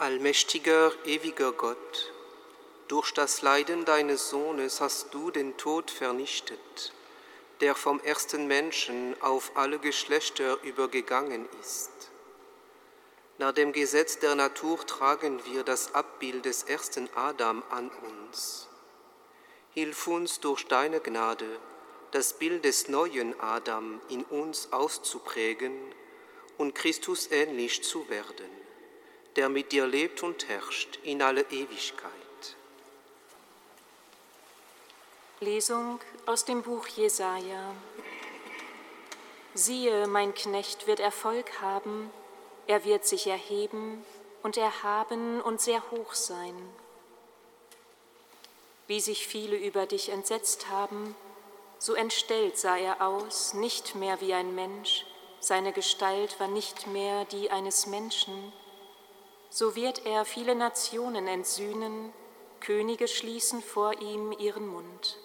Allmächtiger, ewiger Gott, durch das Leiden deines Sohnes hast du den Tod vernichtet, der vom ersten Menschen auf alle Geschlechter übergegangen ist. Nach dem Gesetz der Natur tragen wir das Abbild des ersten Adam an uns. Hilf uns durch deine Gnade, das Bild des neuen Adam in uns auszuprägen und Christus ähnlich zu werden, der mit dir lebt und herrscht in alle Ewigkeit. Lesung aus dem Buch Jesaja. Siehe, mein Knecht wird Erfolg haben, er wird sich erheben und erhaben und sehr hoch sein. Wie sich viele über dich entsetzt haben, so entstellt sah er aus, nicht mehr wie ein Mensch, seine Gestalt war nicht mehr die eines Menschen. So wird er viele Nationen entsühnen, Könige schließen vor ihm ihren Mund.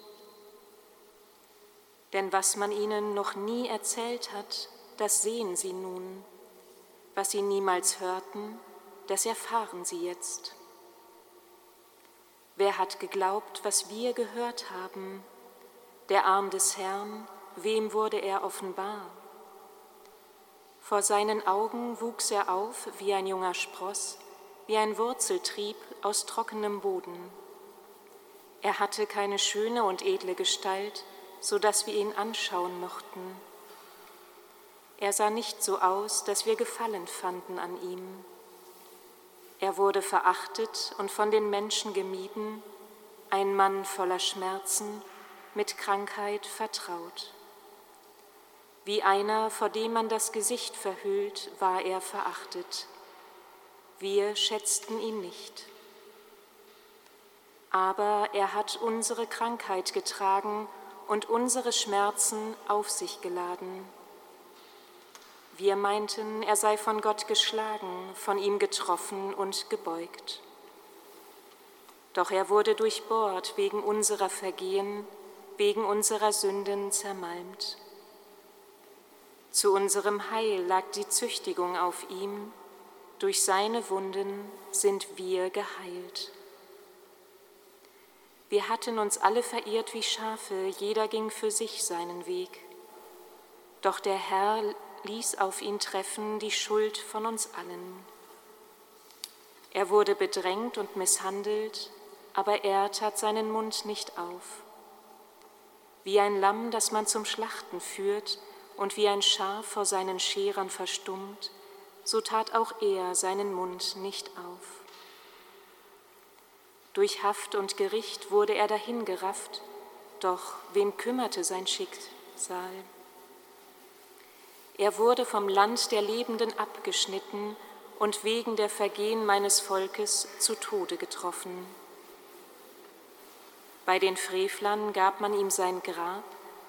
Denn was man ihnen noch nie erzählt hat, das sehen sie nun. Was sie niemals hörten, das erfahren sie jetzt. Wer hat geglaubt, was wir gehört haben? Der Arm des Herrn, wem wurde er offenbar? Vor seinen Augen wuchs er auf wie ein junger Spross, wie ein Wurzeltrieb aus trockenem Boden. Er hatte keine schöne und edle Gestalt, so dass wir ihn anschauen mochten. Er sah nicht so aus, dass wir Gefallen fanden an ihm. Er wurde verachtet und von den Menschen gemieden, ein Mann voller Schmerzen, mit Krankheit vertraut. Wie einer, vor dem man das Gesicht verhüllt, war er verachtet. Wir schätzten ihn nicht. Aber er hat unsere Krankheit getragen und unsere Schmerzen auf sich geladen. Wir meinten, er sei von Gott geschlagen, von ihm getroffen und gebeugt. Doch er wurde durchbohrt wegen unserer Vergehen, wegen unserer Sünden zermalmt. Zu unserem Heil lag die Züchtigung auf ihm, durch seine Wunden sind wir geheilt. Wir hatten uns alle verirrt wie Schafe, jeder ging für sich seinen Weg. Doch der Herr ließ auf ihn treffen die Schuld von uns allen. Er wurde bedrängt und misshandelt, aber er tat seinen Mund nicht auf. Wie ein Lamm, das man zum Schlachten führt und wie ein Schaf vor seinen Scherern verstummt, so tat auch er seinen Mund nicht auf. Durch Haft und Gericht wurde er dahingerafft, doch wem kümmerte sein Schicksal? Er wurde vom Land der Lebenden abgeschnitten und wegen der Vergehen meines Volkes zu Tode getroffen. Bei den Frevlern gab man ihm sein Grab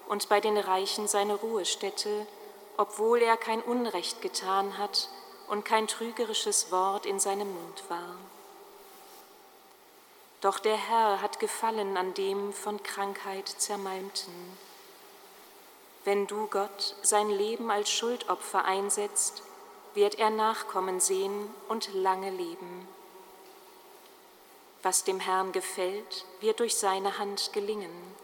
und bei den Reichen seine Ruhestätte, obwohl er kein Unrecht getan hat und kein trügerisches Wort in seinem Mund war. Doch der Herr hat gefallen an dem von Krankheit zermalmten. Wenn du Gott sein Leben als Schuldopfer einsetzt, wird er Nachkommen sehen und lange leben. Was dem Herrn gefällt, wird durch seine Hand gelingen.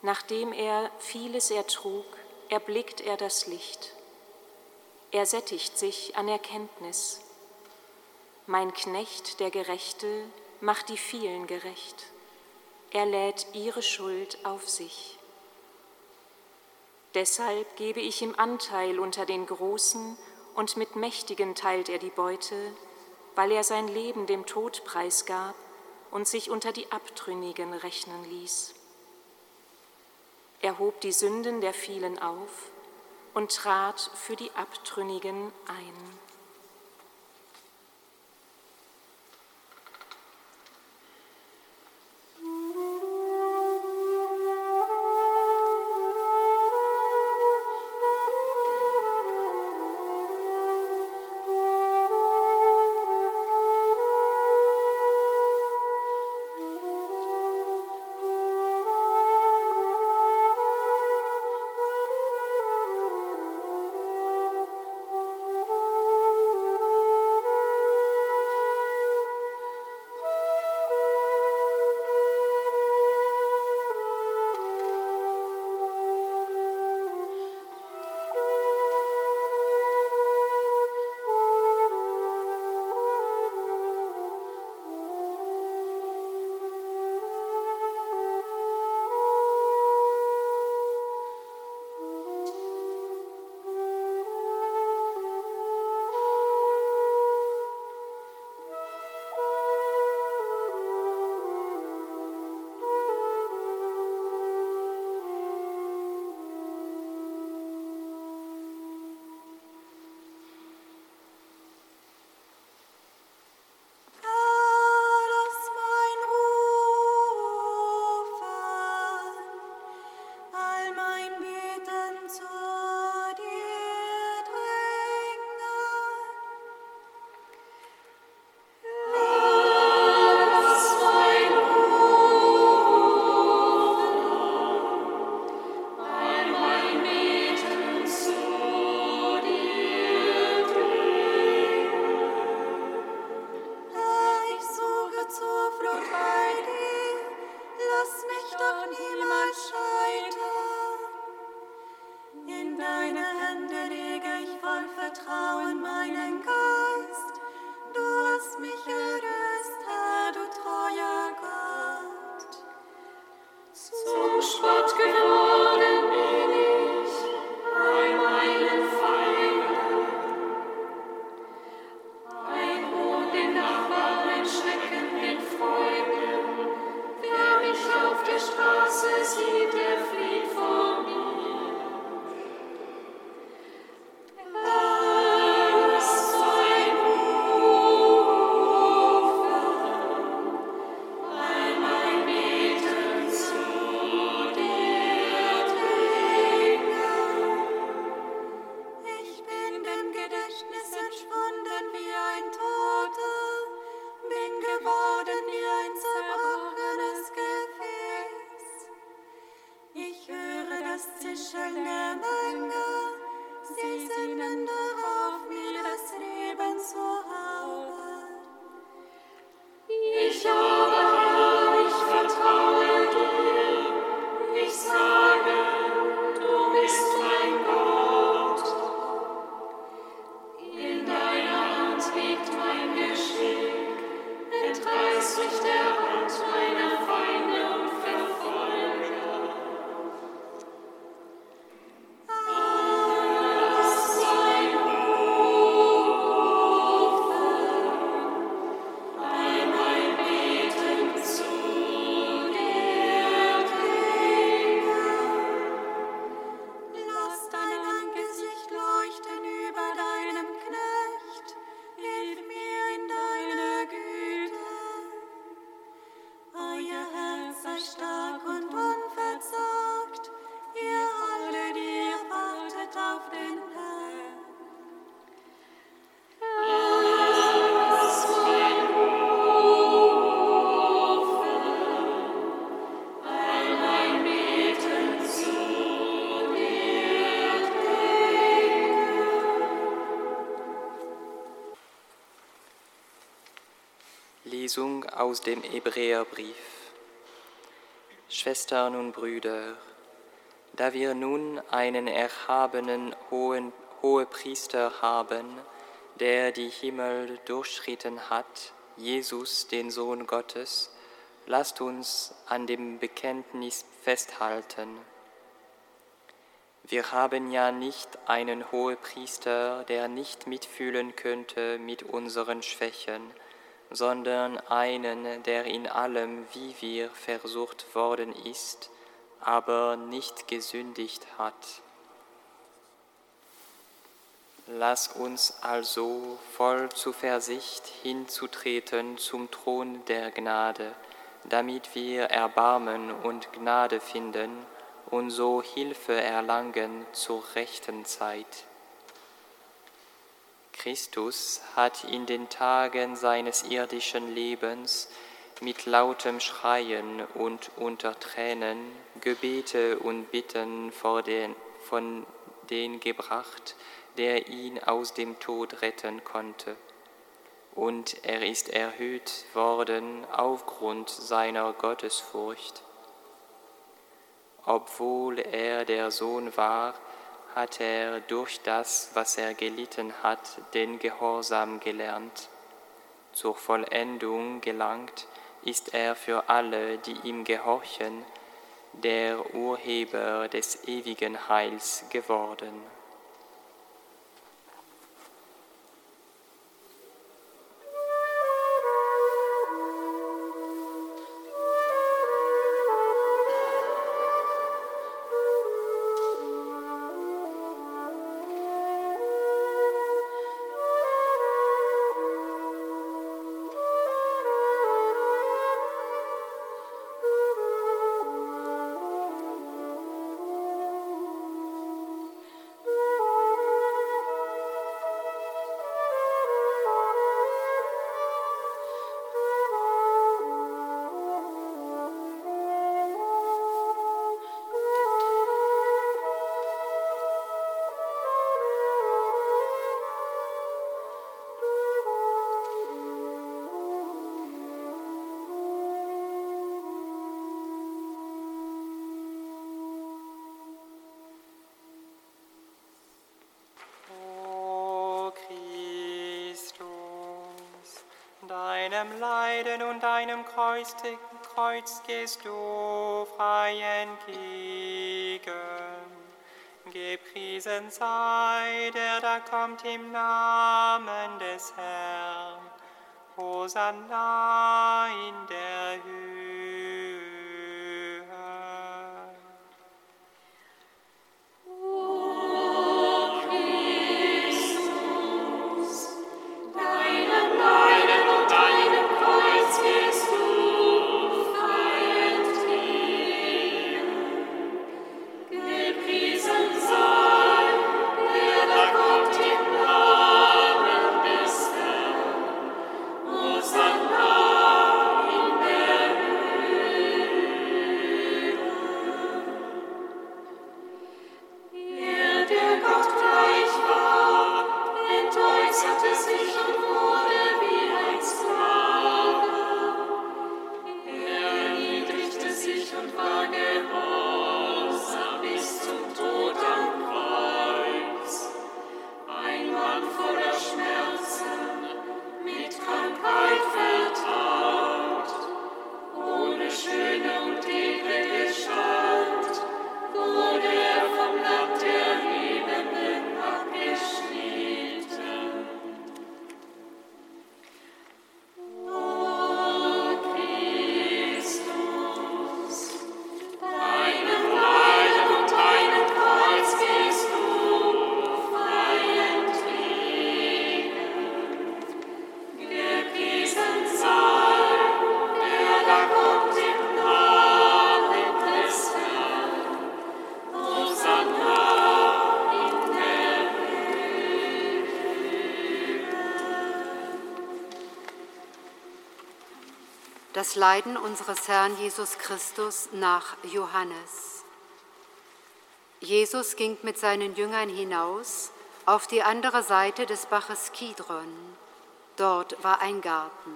Nachdem er vieles ertrug, erblickt er das Licht. Er sättigt sich an Erkenntnis. Mein Knecht, der Gerechte, macht die vielen gerecht. Er lädt ihre Schuld auf sich. Deshalb gebe ich ihm Anteil unter den Großen und mit Mächtigen teilt er die Beute, weil er sein Leben dem Tod preisgab und sich unter die Abtrünnigen rechnen ließ. Er hob die Sünden der vielen auf und trat für die Abtrünnigen ein. Lesung aus dem Hebräerbrief. Schwestern und Brüder, da wir nun einen erhabenen hohen Hohepriester haben, der die Himmel durchschritten hat, Jesus, den Sohn Gottes, lasst uns an dem Bekenntnis festhalten. Wir haben ja nicht einen Hohepriester, der nicht mitfühlen könnte mit unseren Schwächen, sondern einen, der in allem wie wir versucht worden ist, aber nicht gesündigt hat. Lass uns also voll Zuversicht hinzutreten zum Thron der Gnade, damit wir Erbarmen und Gnade finden und so Hilfe erlangen zur rechten Zeit. Christus hat in den Tagen seines irdischen Lebens mit lautem Schreien und unter Tränen Gebete und Bitten vor den, von den gebracht, der ihn aus dem Tod retten konnte. Und er ist erhöht worden aufgrund seiner Gottesfurcht. Obwohl er der Sohn war, hat er durch das, was er gelitten hat, den Gehorsam gelernt. Zur Vollendung gelangt ist er für alle, die ihm gehorchen, der Urheber des ewigen Heils geworden. Deinem kreuzigen Kreuz gehst du frei entgegen. Gepriesen sei, der da kommt im Namen des Herrn. Hosanna in der Höhe. Leiden unseres Herrn Jesus Christus nach Johannes. Jesus ging mit seinen Jüngern hinaus auf die andere Seite des Baches Kidron. Dort war ein Garten.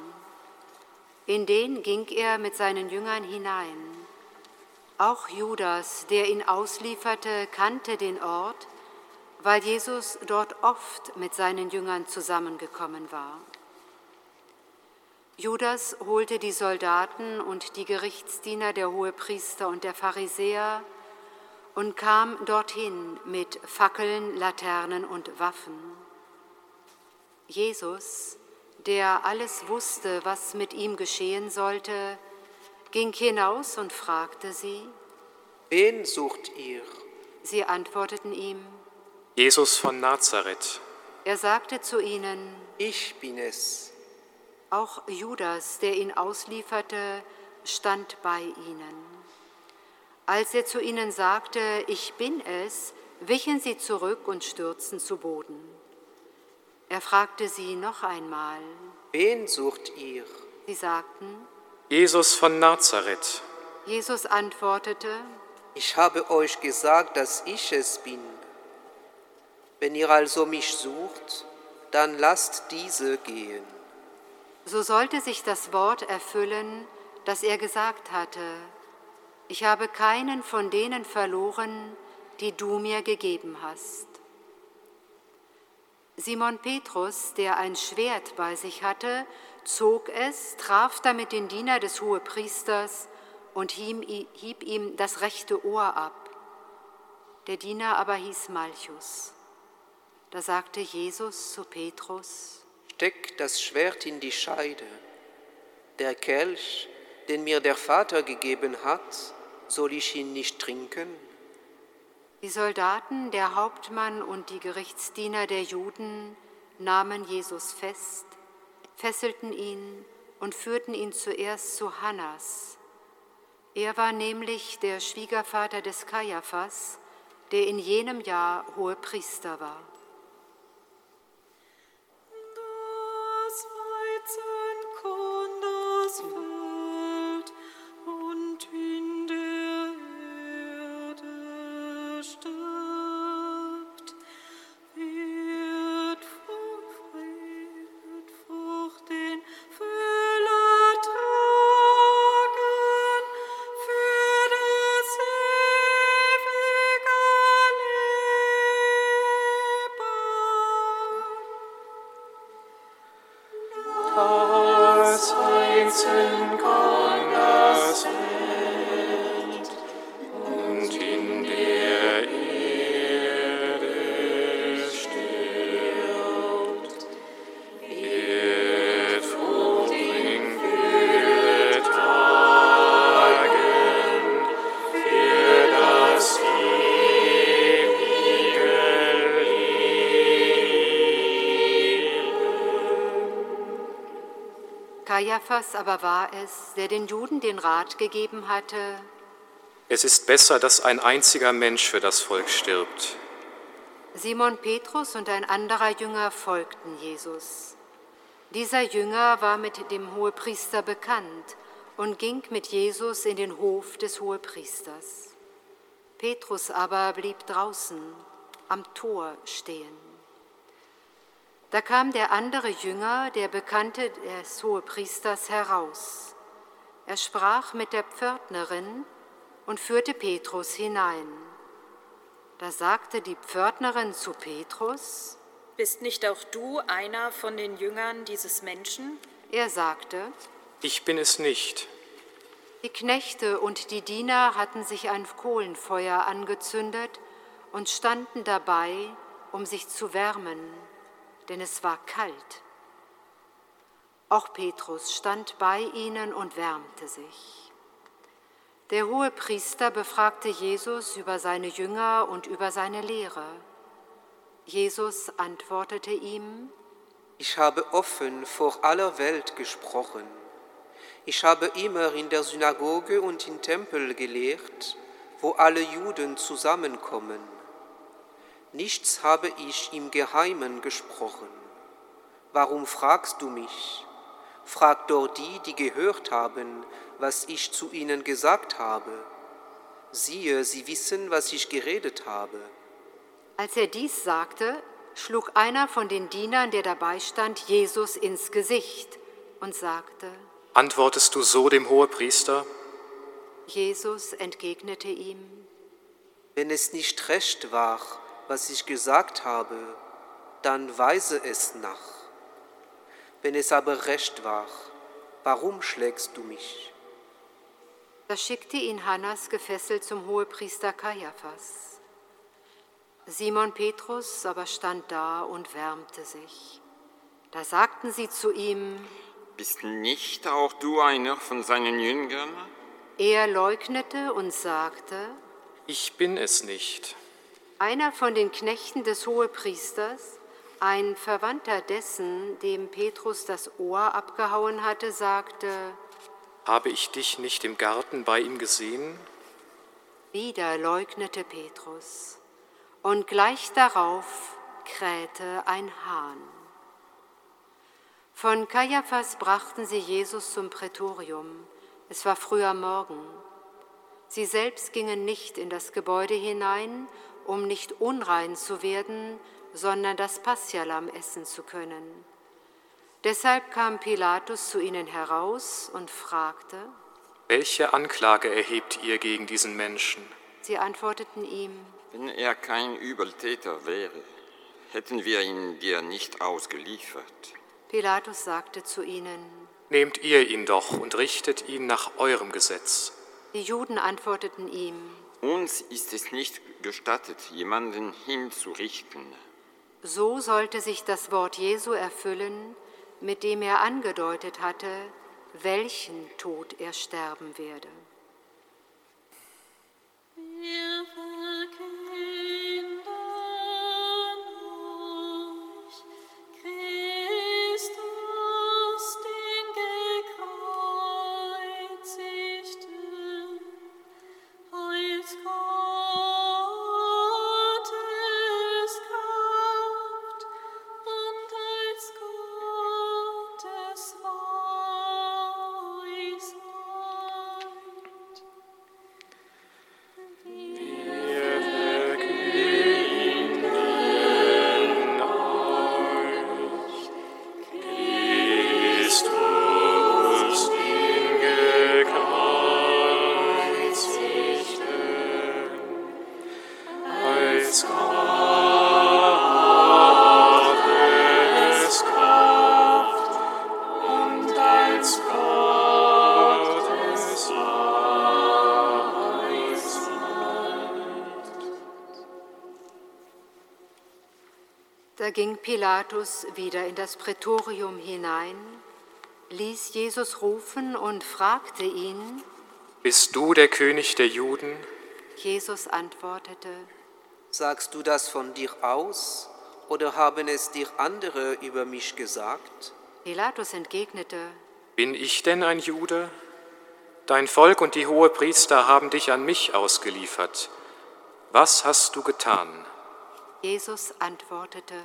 In den ging er mit seinen Jüngern hinein. Auch Judas, der ihn auslieferte, kannte den Ort, weil Jesus dort oft mit seinen Jüngern zusammengekommen war. Judas holte die Soldaten und die Gerichtsdiener der Hohepriester und der Pharisäer und kam dorthin mit Fackeln, Laternen und Waffen. Jesus, der alles wusste, was mit ihm geschehen sollte, ging hinaus und fragte sie, Wen sucht ihr? Sie antworteten ihm, Jesus von Nazareth. Er sagte zu ihnen, Ich bin es. Auch Judas, der ihn auslieferte, stand bei ihnen. Als er zu ihnen sagte, ich bin es, wichen sie zurück und stürzten zu Boden. Er fragte sie noch einmal. Wen sucht ihr? Sie sagten, Jesus von Nazareth. Jesus antwortete, Ich habe euch gesagt, dass ich es bin. Wenn ihr also mich sucht, dann lasst diese gehen. So sollte sich das Wort erfüllen, das er gesagt hatte, ich habe keinen von denen verloren, die du mir gegeben hast. Simon Petrus, der ein Schwert bei sich hatte, zog es, traf damit den Diener des Hohepriesters und hieb ihm das rechte Ohr ab. Der Diener aber hieß Malchus. Da sagte Jesus zu Petrus, Steck das Schwert in die Scheide. Der Kelch, den mir der Vater gegeben hat, soll ich ihn nicht trinken? Die Soldaten, der Hauptmann und die Gerichtsdiener der Juden nahmen Jesus fest, fesselten ihn und führten ihn zuerst zu Hannas. Er war nämlich der Schwiegervater des Kaiaphas, der in jenem Jahr hohe Priester war. Kaiaphas aber war es, der den Juden den Rat gegeben hatte, es ist besser, dass ein einziger Mensch für das Volk stirbt. Simon Petrus und ein anderer Jünger folgten Jesus. Dieser Jünger war mit dem Hohepriester bekannt und ging mit Jesus in den Hof des Hohepriesters. Petrus aber blieb draußen am Tor stehen. Da kam der andere Jünger, der Bekannte des Hohepriesters, heraus. Er sprach mit der Pförtnerin und führte Petrus hinein. Da sagte die Pförtnerin zu Petrus, Bist nicht auch du einer von den Jüngern dieses Menschen? Er sagte, Ich bin es nicht. Die Knechte und die Diener hatten sich ein Kohlenfeuer angezündet und standen dabei, um sich zu wärmen denn es war kalt. Auch Petrus stand bei ihnen und wärmte sich. Der hohe Priester befragte Jesus über seine Jünger und über seine Lehre. Jesus antwortete ihm, Ich habe offen vor aller Welt gesprochen. Ich habe immer in der Synagoge und im Tempel gelehrt, wo alle Juden zusammenkommen. Nichts habe ich im Geheimen gesprochen. Warum fragst du mich? Frag doch die, die gehört haben, was ich zu ihnen gesagt habe. Siehe, sie wissen, was ich geredet habe. Als er dies sagte, schlug einer von den Dienern, der dabei stand, Jesus ins Gesicht und sagte, Antwortest du so dem Hohepriester? Jesus entgegnete ihm, Wenn es nicht recht war, was ich gesagt habe, dann weise es nach. Wenn es aber recht war, warum schlägst du mich? Da schickte ihn Hannas gefesselt zum Hohepriester Kaiaphas. Simon Petrus aber stand da und wärmte sich. Da sagten sie zu ihm, Bist nicht auch du einer von seinen Jüngern? er leugnete und sagte, Ich bin es nicht. Einer von den Knechten des Hohepriesters, ein Verwandter dessen, dem Petrus das Ohr abgehauen hatte, sagte, Habe ich dich nicht im Garten bei ihm gesehen? Wieder leugnete Petrus, und gleich darauf krähte ein Hahn. Von Kaiaphas brachten sie Jesus zum Prätorium. Es war früher Morgen. Sie selbst gingen nicht in das Gebäude hinein, um nicht unrein zu werden, sondern das Paschalamm essen zu können. Deshalb kam Pilatus zu ihnen heraus und fragte, Welche Anklage erhebt ihr gegen diesen Menschen? sie antworteten ihm, Wenn er kein Übeltäter wäre, hätten wir ihn dir nicht ausgeliefert. Pilatus sagte zu ihnen, Nehmt ihr ihn doch und richtet ihn nach eurem Gesetz. Die Juden antworteten ihm, Uns ist es nicht gestattet, jemanden hinzurichten. so sollte sich das Wort Jesu erfüllen, mit dem er angedeutet hatte, welchen Tod er sterben werde. Pilatus wieder in das Prätorium hinein, ließ Jesus rufen und fragte ihn. Bist du der König der Juden? Jesus antwortete, Sagst du das von dir aus oder haben es dir andere über mich gesagt? Pilatus entgegnete, Bin ich denn ein Jude? Dein Volk und die Hohepriester haben dich an mich ausgeliefert. Was hast du getan? Jesus antwortete,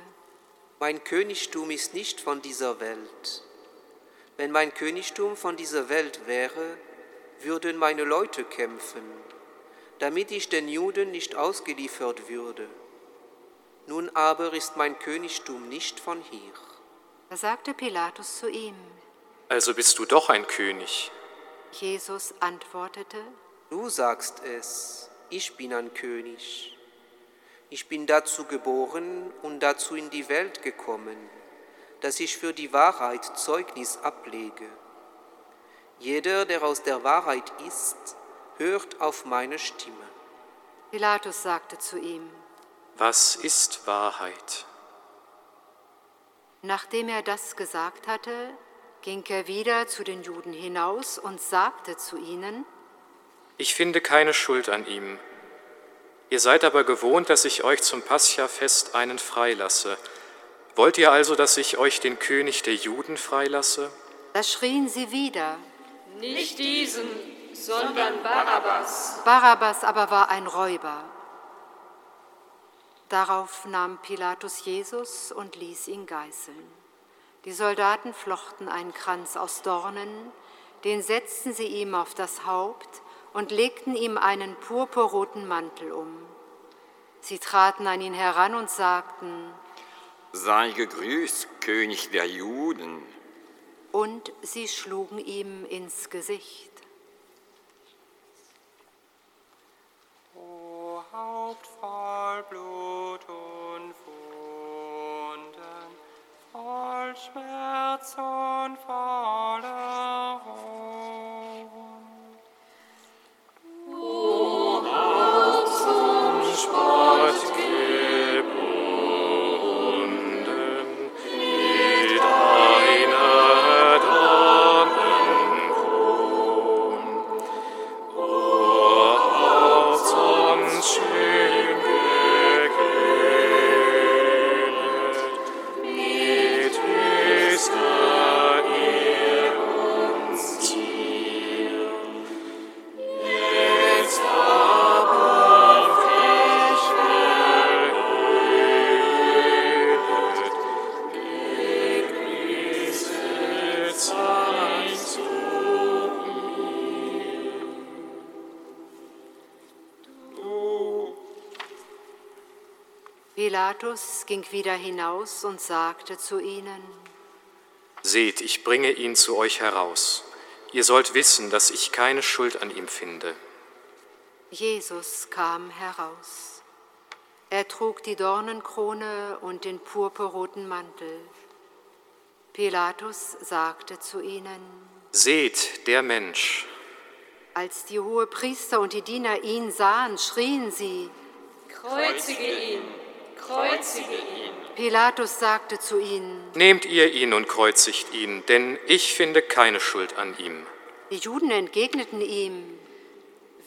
Mein Königtum ist nicht von dieser Welt. Wenn mein Königtum von dieser Welt wäre, würden meine Leute kämpfen, damit ich den Juden nicht ausgeliefert würde. Nun aber ist mein Königtum nicht von hier. da sagte Pilatus zu ihm. Also bist du doch ein König. Jesus antwortete, Du sagst es, ich bin ein König. Ich bin dazu geboren und dazu in die Welt gekommen, dass ich für die Wahrheit Zeugnis ablege. Jeder, der aus der Wahrheit ist, hört auf meine Stimme. Pilatus sagte zu ihm, Was ist Wahrheit? Nachdem er das gesagt hatte, ging er wieder zu den Juden hinaus und sagte zu ihnen, Ich finde keine Schuld an ihm. Ihr seid aber gewohnt, dass ich euch zum Pascha-Fest einen freilasse. Wollt ihr also, dass ich euch den König der Juden freilasse? da schrien sie wieder. Nicht diesen, sondern Barabbas. Barabbas aber war ein Räuber. Darauf nahm Pilatus Jesus und ließ ihn geißeln. Die Soldaten flochten einen Kranz aus Dornen, den setzten sie ihm auf das Haupt und legten ihm einen purpurroten Mantel um. Sie traten an ihn heran und sagten, Sei gegrüßt, König der Juden. und sie schlugen ihm ins Gesicht. O Haupt voll Blut und Wunden, voll Schmerz und voller Hohn. Sport. Pilatus ging wieder hinaus und sagte zu ihnen, Seht, ich bringe ihn zu euch heraus. Ihr sollt wissen, dass ich keine Schuld an ihm finde. Jesus kam heraus. Er trug die Dornenkrone und den purpurroten Mantel. Pilatus sagte zu ihnen, Seht, der Mensch. als die Hohepriester und die Diener ihn sahen, schrien sie. Kreuzige ihn, kreuzige ihn. Pilatus sagte zu ihnen, Nehmt ihr ihn und kreuzigt ihn, denn ich finde keine Schuld an ihm. die Juden entgegneten ihm,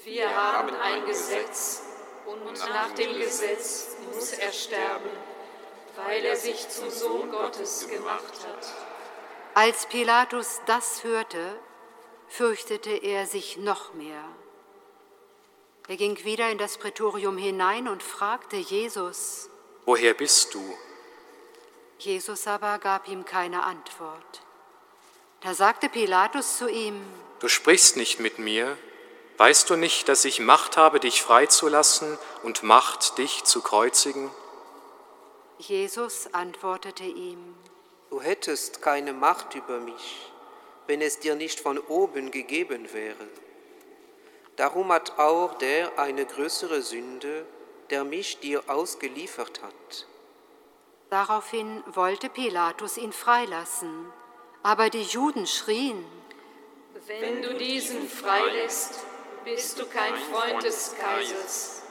Wir haben ein Gesetz und nach dem Gesetz muss er sterben, weil er sich zum Sohn Gottes gemacht hat. Als Pilatus das hörte, fürchtete er sich noch mehr. Er ging wieder in das Prätorium hinein und fragte Jesus. Woher bist du? Jesus aber gab ihm keine Antwort. Da sagte Pilatus zu ihm, Du sprichst nicht mit mir. Weißt du nicht, dass ich Macht habe, dich freizulassen und Macht, dich zu kreuzigen? Jesus antwortete ihm, Du hättest keine Macht über mich, wenn es dir nicht von oben gegeben wäre. Darum hat auch der eine größere Sünde, der mich dir ausgeliefert hat. Daraufhin wollte Pilatus ihn freilassen, aber die Juden schrien, Wenn du diesen freilässt, bist du kein Freund des Kaisers.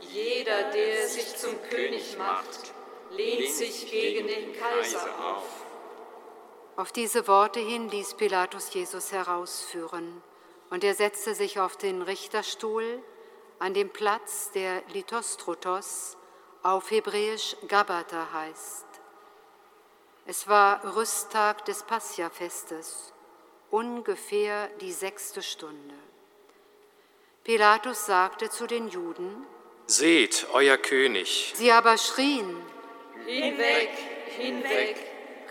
Jeder, der sich zum König macht, lehnt sich gegen den Kaiser auf. Auf diese Worte hin ließ Pilatus Jesus herausführen, und er setzte sich auf den Richterstuhl an dem Platz, der Lithostrotos, auf Hebräisch Gabata heißt. Es war Rüsttag des Pascha-Festes, ungefähr die sechste Stunde. Pilatus sagte zu den Juden, Seht, euer König. sie aber schrien. Hinweg, hinweg,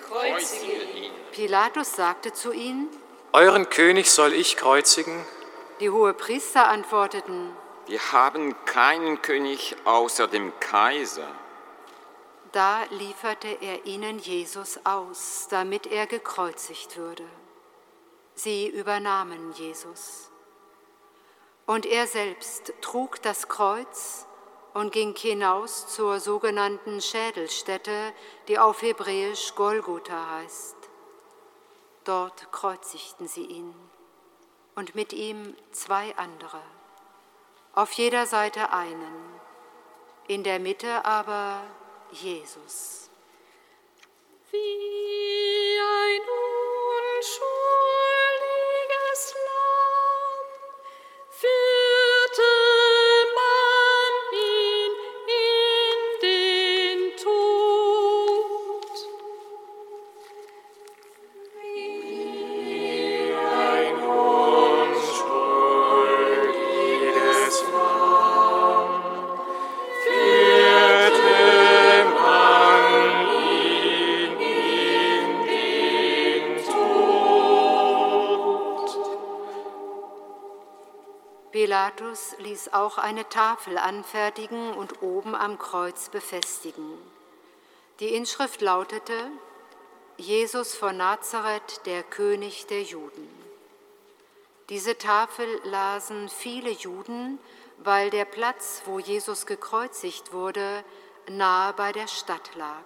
kreuzige ihn. Pilatus sagte zu ihnen, Euren König soll ich kreuzigen? die Hohepriester antworteten, Wir haben keinen König außer dem Kaiser. Da lieferte er ihnen Jesus aus, damit er gekreuzigt würde. Sie übernahmen Jesus. Und er selbst trug das Kreuz und ging hinaus zur sogenannten Schädelstätte, die auf Hebräisch Golgotha heißt. Dort kreuzigten sie ihn und mit ihm zwei andere, auf jeder Seite einen, in der Mitte aber Jesus. Wie ein unschuldiges Pilatus ließ auch eine Tafel anfertigen und oben am Kreuz befestigen. Die Inschrift lautete, Jesus von Nazareth, der König der Juden. Diese Tafel lasen viele Juden, weil der Platz, wo Jesus gekreuzigt wurde, nahe bei der Stadt lag.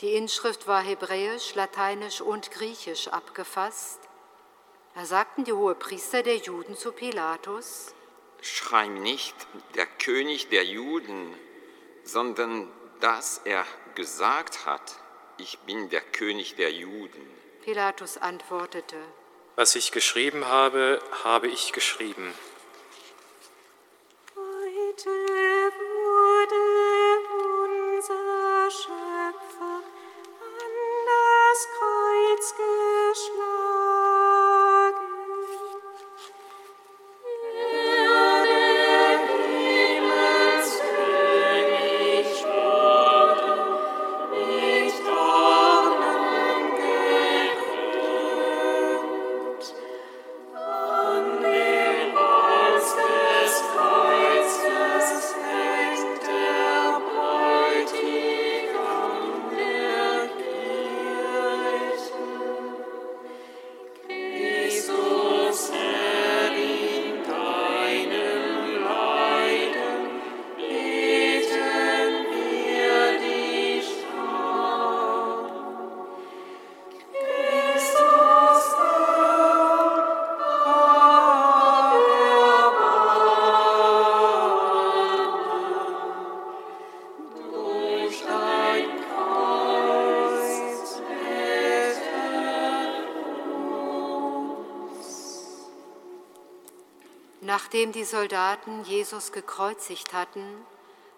Die Inschrift war hebräisch, lateinisch und griechisch abgefasst. Da sagten die Hohepriester der Juden zu Pilatus, Schrei nicht der König der Juden, sondern dass er gesagt hat, ich bin der König der Juden. Pilatus antwortete, Was ich geschrieben habe, habe ich geschrieben. Heute wurde unser Schöpfer Nachdem die Soldaten Jesus gekreuzigt hatten,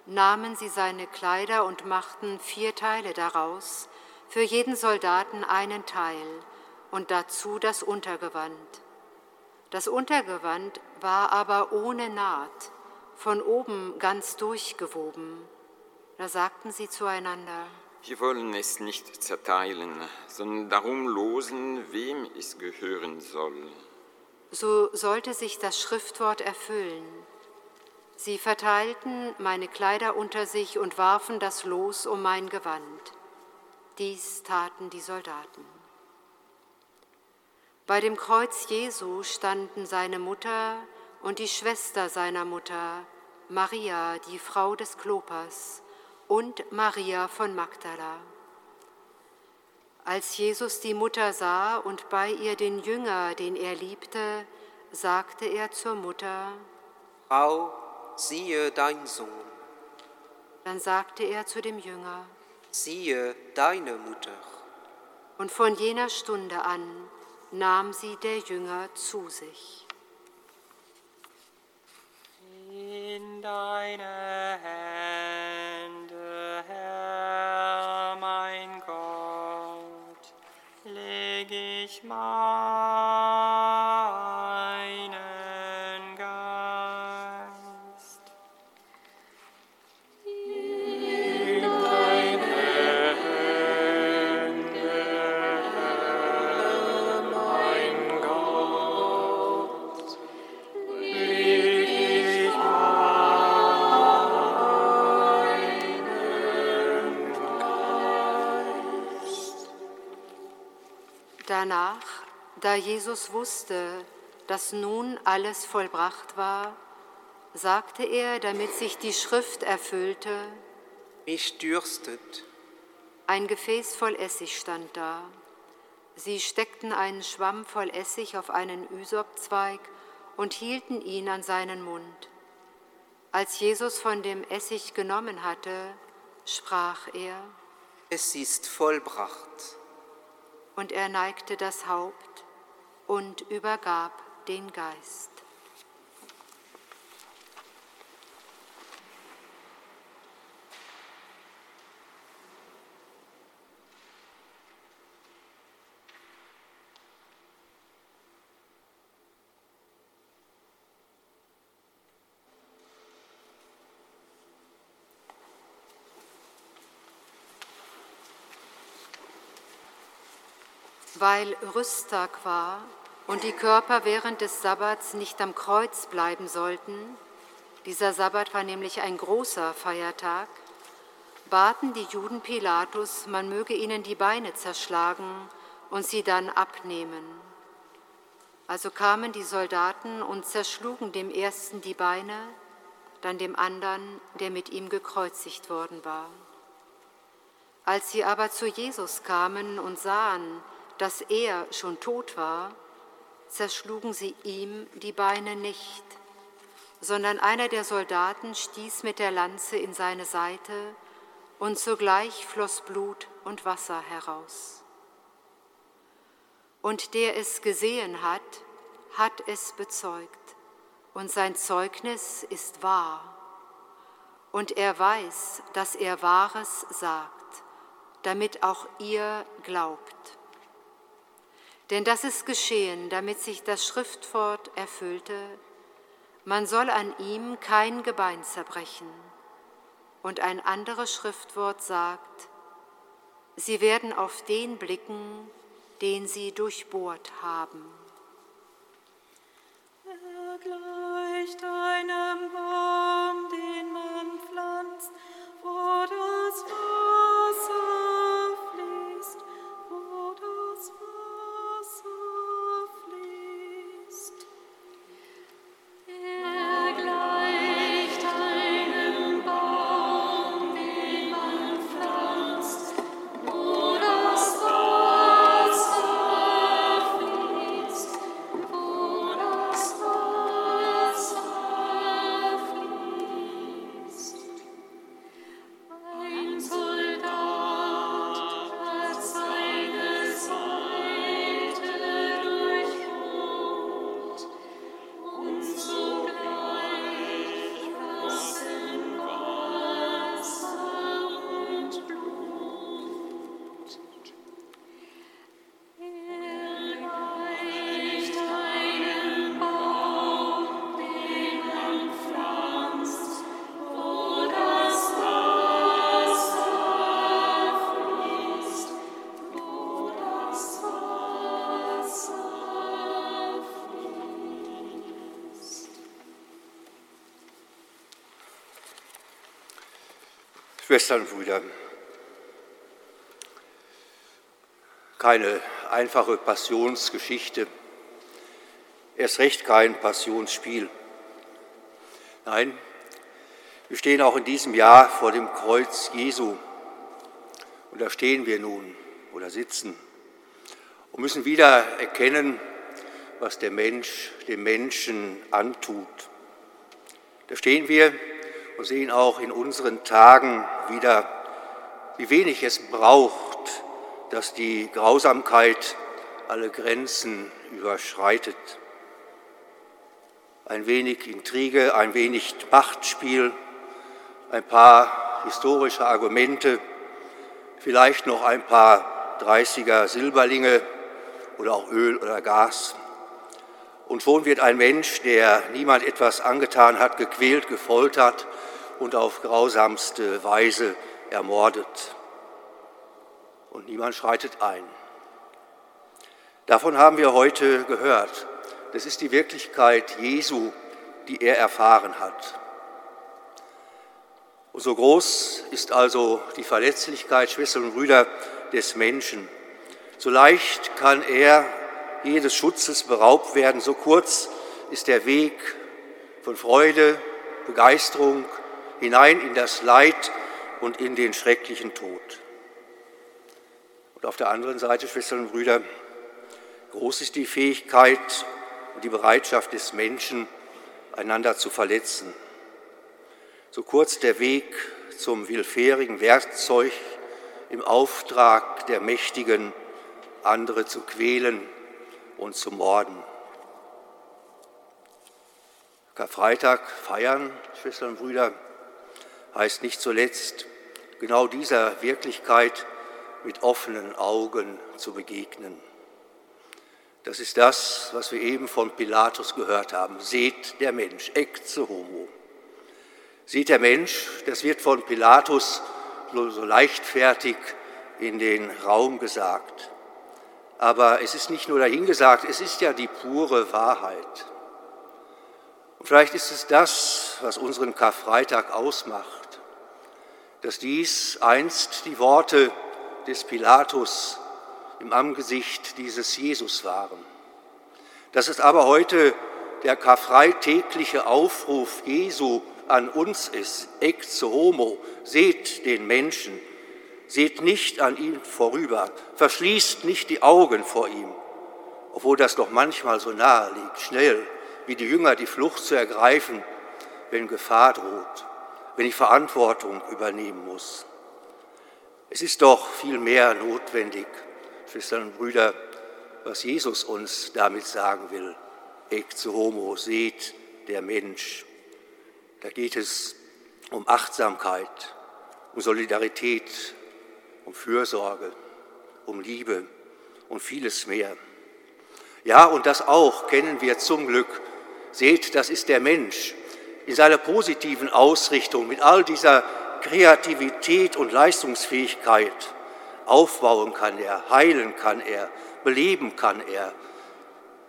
nahmen sie seine Kleider und machten vier Teile daraus, für jeden Soldaten einen Teil und dazu das Untergewand. Das Untergewand war aber ohne Naht, von oben ganz durchgewoben. Da sagten sie zueinander, Wir wollen es nicht zerteilen, sondern darum losen, wem es gehören soll. So sollte sich das Schriftwort erfüllen. Sie verteilten meine Kleider unter sich und warfen das Los um mein Gewand. Dies taten die Soldaten. Bei dem Kreuz Jesu standen seine Mutter und die Schwester seiner Mutter, Maria, die Frau des Klopas, und Maria von Magdala. Als Jesus die Mutter sah und bei ihr den Jünger, den er liebte, sagte er zur Mutter, Frau, siehe dein Sohn, dann sagte er zu dem Jünger, siehe deine Mutter. und von jener Stunde an nahm sie der Jünger zu sich. In deine Hände, ich meinen da Jesus wusste, dass nun alles vollbracht war, sagte er, damit sich die Schrift erfüllte, Mich dürstet. ein Gefäß voll Essig stand da. Sie steckten einen Schwamm voll Essig auf einen Ysopzweig und hielten ihn an seinen Mund. Als Jesus von dem Essig genommen hatte, sprach er, Es ist vollbracht. und er neigte das Haupt und übergab den Geist. Weil Rüsttag war und die Körper während des Sabbats nicht am Kreuz bleiben sollten, dieser Sabbat war nämlich ein großer Feiertag, baten die Juden Pilatus, man möge ihnen die Beine zerschlagen und sie dann abnehmen. Also kamen die Soldaten und zerschlugen dem ersten die Beine, dann dem anderen, der mit ihm gekreuzigt worden war. Als sie aber zu Jesus kamen und sahen, dass er schon tot war, zerschlugen sie ihm die Beine nicht, sondern einer der Soldaten stieß mit der Lanze in seine Seite, und sogleich floss Blut und Wasser heraus. Und der es gesehen hat, hat es bezeugt, und sein Zeugnis ist wahr. Und er weiß, dass er Wahres sagt, damit auch ihr glaubt. Denn das ist geschehen, damit sich das Schriftwort erfüllte, man soll an ihm kein Gebein zerbrechen. Und ein anderes Schriftwort sagt, sie werden auf den blicken, den sie durchbohrt haben. Er gleicht einem Baum, den man pflanzt, wo das Wasser Schwestern und Brüder, keine einfache Passionsgeschichte, erst recht kein Passionsspiel. Nein, wir stehen auch in diesem Jahr vor dem Kreuz Jesu und da stehen wir nun oder sitzen und müssen wieder erkennen, was der Mensch dem Menschen antut. Da stehen wir und sehen auch in unseren Tagen wieder, wie wenig es braucht, dass die Grausamkeit alle Grenzen überschreitet. Ein wenig Intrige, ein wenig Machtspiel, ein paar historische Argumente, vielleicht noch ein paar 30er Silberlinge oder auch Öl oder Gas. Und schon wird ein Mensch, der niemand etwas angetan hat, gequält, gefoltert und auf grausamste Weise ermordet. Und niemand schreitet ein. Davon haben wir heute gehört. Das ist die Wirklichkeit Jesu, die er erfahren hat. Und so groß ist also die Verletzlichkeit, Schwestern und Brüder, des Menschen. So leicht kann er jedes Schutzes beraubt werden, so kurz ist der Weg von Freude, Begeisterung hinein in das Leid und in den schrecklichen Tod. Und auf der anderen Seite, Schwestern und Brüder, groß ist die Fähigkeit und die Bereitschaft des Menschen, einander zu verletzen. So kurz der Weg zum willfährigen Werkzeug im Auftrag der Mächtigen, andere zu quälen und zu morden. Karfreitag feiern, Schwestern und Brüder, heißt nicht zuletzt, genau dieser Wirklichkeit mit offenen Augen zu begegnen. Das ist das, was wir eben von Pilatus gehört haben. Seht der Mensch, ecce homo. Seht der Mensch, das wird von Pilatus so leichtfertig in den Raum gesagt. Aber es ist nicht nur dahingesagt, es ist ja die pure Wahrheit. Und vielleicht ist es das, was unseren Karfreitag ausmacht, dass dies einst die Worte des Pilatus im Angesicht dieses Jesus waren. Dass es aber heute der karfreitägliche Aufruf Jesu an uns ist, ex homo, seht den Menschen, seht nicht an ihm vorüber, verschließt nicht die Augen vor ihm, obwohl das doch manchmal so nahe liegt, schnell wie die Jünger die Flucht zu ergreifen, wenn Gefahr droht, wenn ich Verantwortung übernehmen muss. Es ist doch viel mehr notwendig, Schwestern und Brüder, was Jesus uns damit sagen will. Ex homo, seht der Mensch. Da geht es um Achtsamkeit, um Solidarität, um Fürsorge, um Liebe und vieles mehr. Ja, und das auch kennen wir zum Glück. Seht, das ist der Mensch in seiner positiven Ausrichtung mit all dieser Kreativität und Leistungsfähigkeit. Aufbauen kann er, heilen kann er, beleben kann er.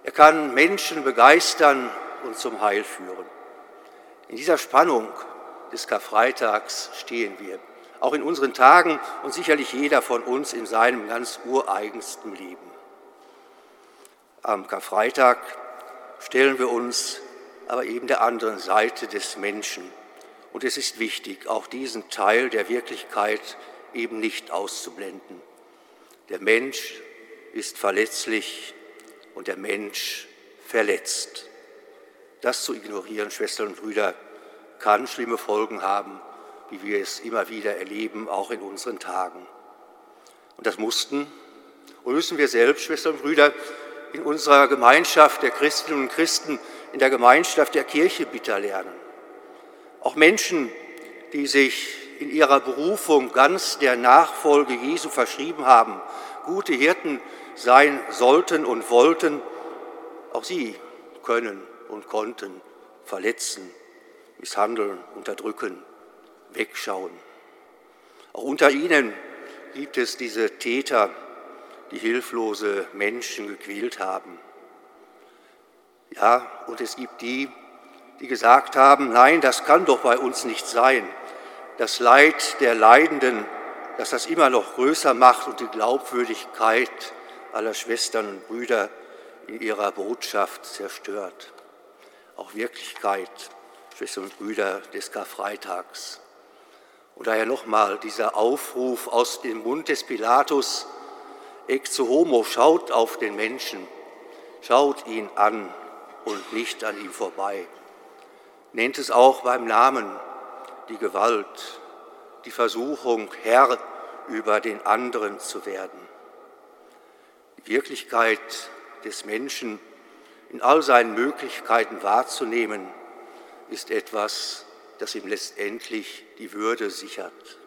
Er kann Menschen begeistern und zum Heil führen. In dieser Spannung des Karfreitags stehen wir, auch in unseren Tagen und sicherlich jeder von uns in seinem ganz ureigensten Leben. Am Karfreitag stellen wir uns aber eben der anderen Seite des Menschen. Und es ist wichtig, auch diesen Teil der Wirklichkeit eben nicht auszublenden. Der Mensch ist verletzlich und der Mensch verletzt. Das zu ignorieren, Schwestern und Brüder, kann schlimme Folgen haben, wie wir es immer wieder erleben, auch in unseren Tagen. Und das mussten und müssen wir selbst, Schwestern und Brüder, in unserer Gemeinschaft der Christinnen und Christen, in der Gemeinschaft der Kirche bitter lernen. Auch Menschen, die sich in ihrer Berufung ganz der Nachfolge Jesu verschrieben haben, gute Hirten sein sollten und wollten, auch sie können und konnten verletzen, misshandeln, unterdrücken, wegschauen. Auch unter ihnen gibt es diese Täter, die hilflose Menschen gequält haben. Ja, und es gibt die, die gesagt haben, nein, das kann doch bei uns nicht sein. Das Leid der Leidenden, dass das immer noch größer macht und die Glaubwürdigkeit aller Schwestern und Brüder in ihrer Botschaft zerstört. Auch Wirklichkeit, Schwestern und Brüder des Karfreitags. Und daher nochmal dieser Aufruf aus dem Mund des Pilatus, Ex homo, schaut auf den Menschen, schaut ihn an und nicht an ihm vorbei. Nennt es auch beim Namen die Gewalt, die Versuchung, Herr über den anderen zu werden. Die Wirklichkeit des Menschen in all seinen Möglichkeiten wahrzunehmen, ist etwas, das ihm letztendlich die Würde sichert.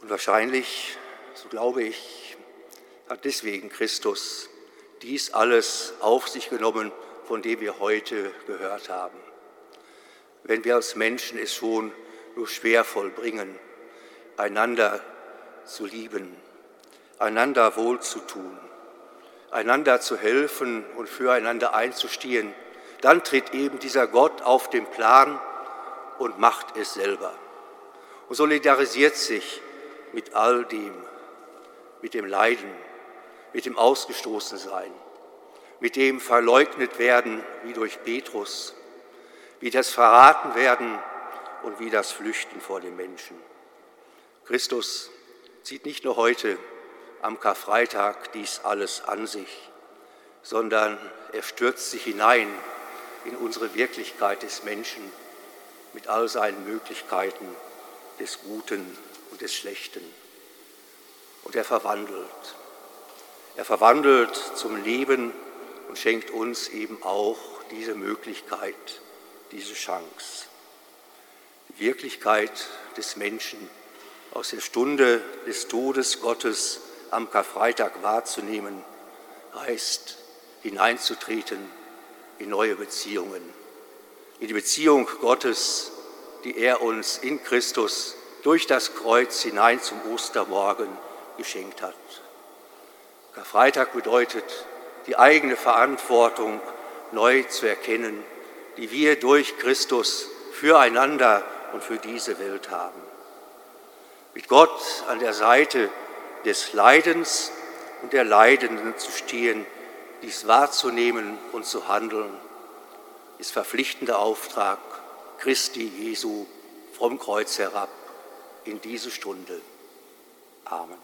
Und wahrscheinlich so glaube ich, hat deswegen Christus dies alles auf sich genommen, von dem wir heute gehört haben. Wenn wir als Menschen es schon nur schwer vollbringen, einander zu lieben, einander wohlzutun, einander zu helfen und füreinander einzustehen, dann tritt eben dieser Gott auf den Plan und macht es selber und solidarisiert sich mit all dem, mit dem Leiden, mit dem Ausgestoßensein, mit dem Verleugnet werden wie durch Petrus, wie das Verraten werden und wie das Flüchten vor den Menschen. Christus zieht nicht nur heute am Karfreitag dies alles an sich, sondern er stürzt sich hinein in unsere Wirklichkeit des Menschen mit all seinen Möglichkeiten des Guten und des Schlechten und er verwandelt. Er verwandelt zum Leben und schenkt uns eben auch diese Möglichkeit, diese Chance. Die Wirklichkeit des Menschen aus der Stunde des Todes Gottes am Karfreitag wahrzunehmen, heißt hineinzutreten in neue Beziehungen, in die Beziehung Gottes, die er uns in Christus durch das Kreuz hinein zum Ostermorgen geschenkt hat. Karfreitag bedeutet, die eigene Verantwortung neu zu erkennen, die wir durch Christus füreinander und für diese Welt haben. Mit Gott an der Seite des Leidens und der Leidenden zu stehen, dies wahrzunehmen und zu handeln, ist verpflichtender Auftrag Christi Jesu vom Kreuz herab in diese Stunde. Amen.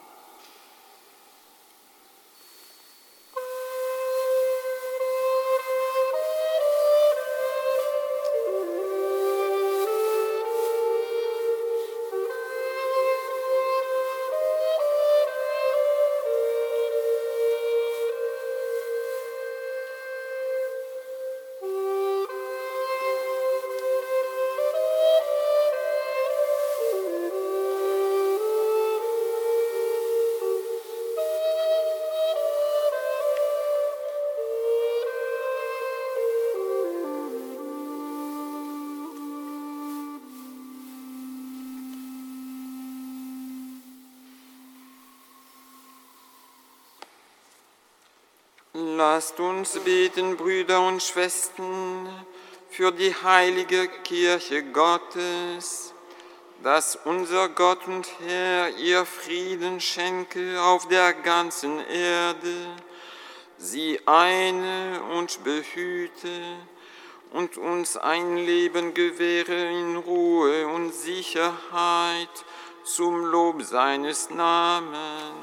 Lasst uns beten, Brüder und Schwestern, für die heilige Kirche Gottes, dass unser Gott und Herr ihr Frieden schenke auf der ganzen Erde, sie eine und behüte und uns ein Leben gewähre in Ruhe und Sicherheit zum Lob seines Namens.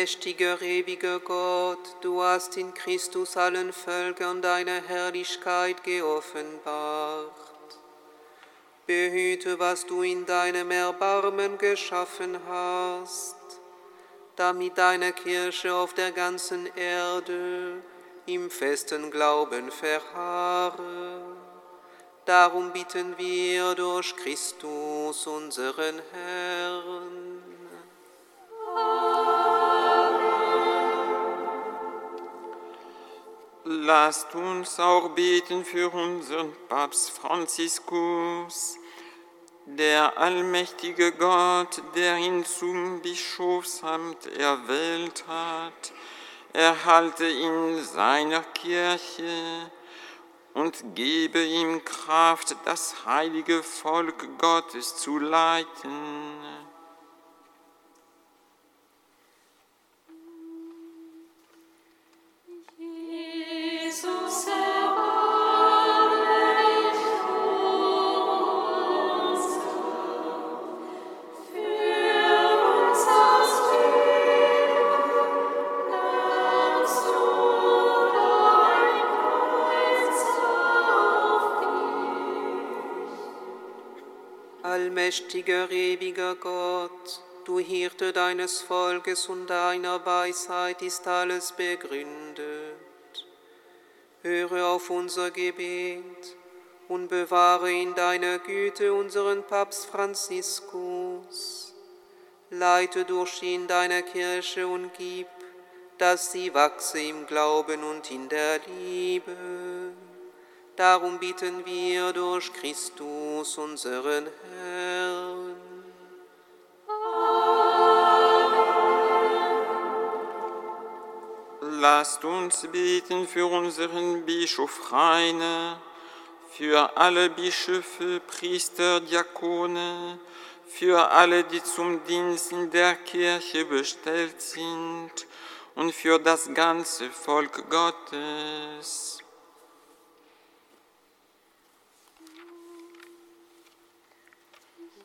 Allmächtiger, ewiger Gott, du hast in Christus allen Völkern deine Herrlichkeit geoffenbart. Behüte, was du in deinem Erbarmen geschaffen hast, damit deine Kirche auf der ganzen Erde im festen Glauben verharre. Darum bitten wir durch Christus, unseren Herrn. Lasst uns auch beten für unseren Papst Franziskus, der allmächtige Gott, der ihn zum Bischofsamt erwählt hat, erhalte ihn seiner Kirche und gebe ihm Kraft, das heilige Volk Gottes zu leiten. Allmächtiger, ewiger Gott, du Hirte deines Volkes und deiner Weisheit ist alles begründet. Höre auf unser Gebet und bewahre in deiner Güte unseren Papst Franziskus. Leite durch ihn deine Kirche und gib, dass sie wachse im Glauben und in der Liebe. Darum bitten wir durch Christus, unseren Herrn. Lasst uns beten für unseren Bischof Rainer, für alle Bischöfe, Priester, Diakone, für alle, die zum Dienst in der Kirche bestellt sind und für das ganze Volk Gottes.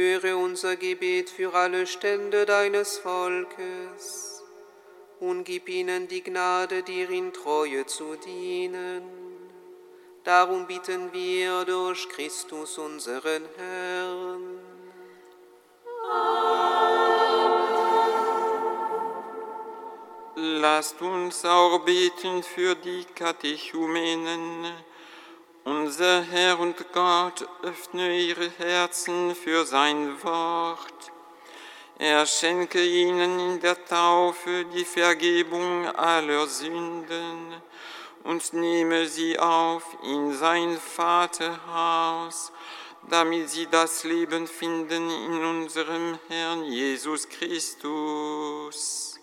Höre unser Gebet für alle Stände deines Volkes und gib ihnen die Gnade, dir in Treue zu dienen. Darum bitten wir durch Christus unseren Herrn. Lasst uns auch beten für die Katechumenen. Unser Herr und Gott, öffne ihre Herzen für sein Wort. Er schenke ihnen in der Taufe die Vergebung aller Sünden und nehme sie auf in sein Vaterhaus, damit sie das Leben finden in unserem Herrn Jesus Christus.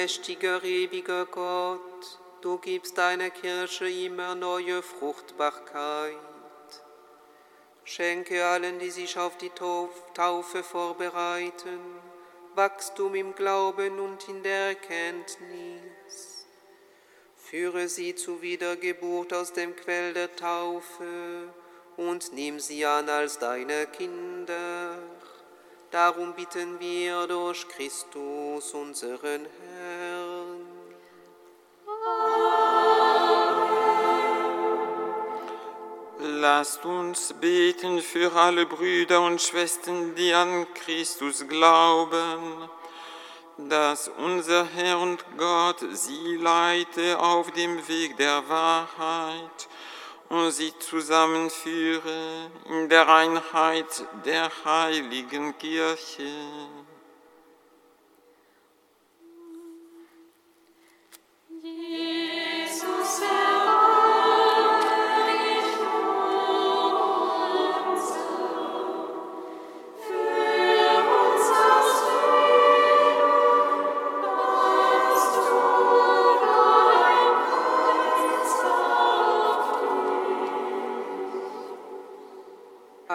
Allmächtiger, ewiger Gott, du gibst deiner Kirche immer neue Fruchtbarkeit. Schenke allen, die sich auf die Tauf- Taufe vorbereiten, Wachstum im Glauben und in der Erkenntnis. Führe sie zu Wiedergeburt aus dem Quell der Taufe und nimm sie an als deine Kinder. Darum bitten wir durch Christus, unseren Herrn. Lasst uns beten für alle Brüder und Schwestern, die an Christus glauben, dass unser Herr und Gott sie leite auf dem Weg der Wahrheit und sie zusammenführe in der Einheit der heiligen Kirche.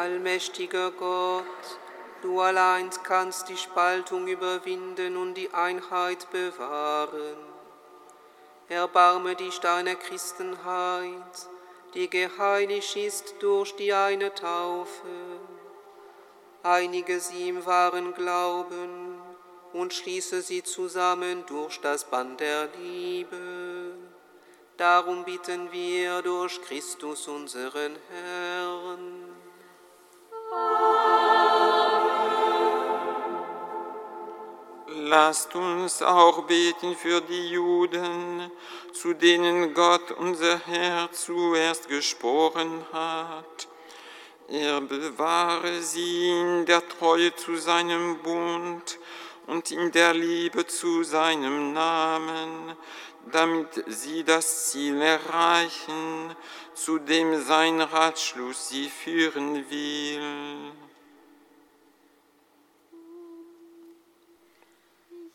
Allmächtiger Gott, du allein kannst die Spaltung überwinden und die Einheit bewahren. Erbarme dich deiner Christenheit, die geheiligt ist durch die eine Taufe. Einige sie im wahren Glauben und schließe sie zusammen durch das Band der Liebe. Darum bitten wir durch Christus unseren Herrn. Lasst uns auch beten für die Juden, zu denen Gott unser Herr zuerst gesprochen hat. Er bewahre sie in der Treue zu seinem Bund und in der Liebe zu seinem Namen, damit sie das Ziel erreichen, zu dem sein Ratschluss sie führen will.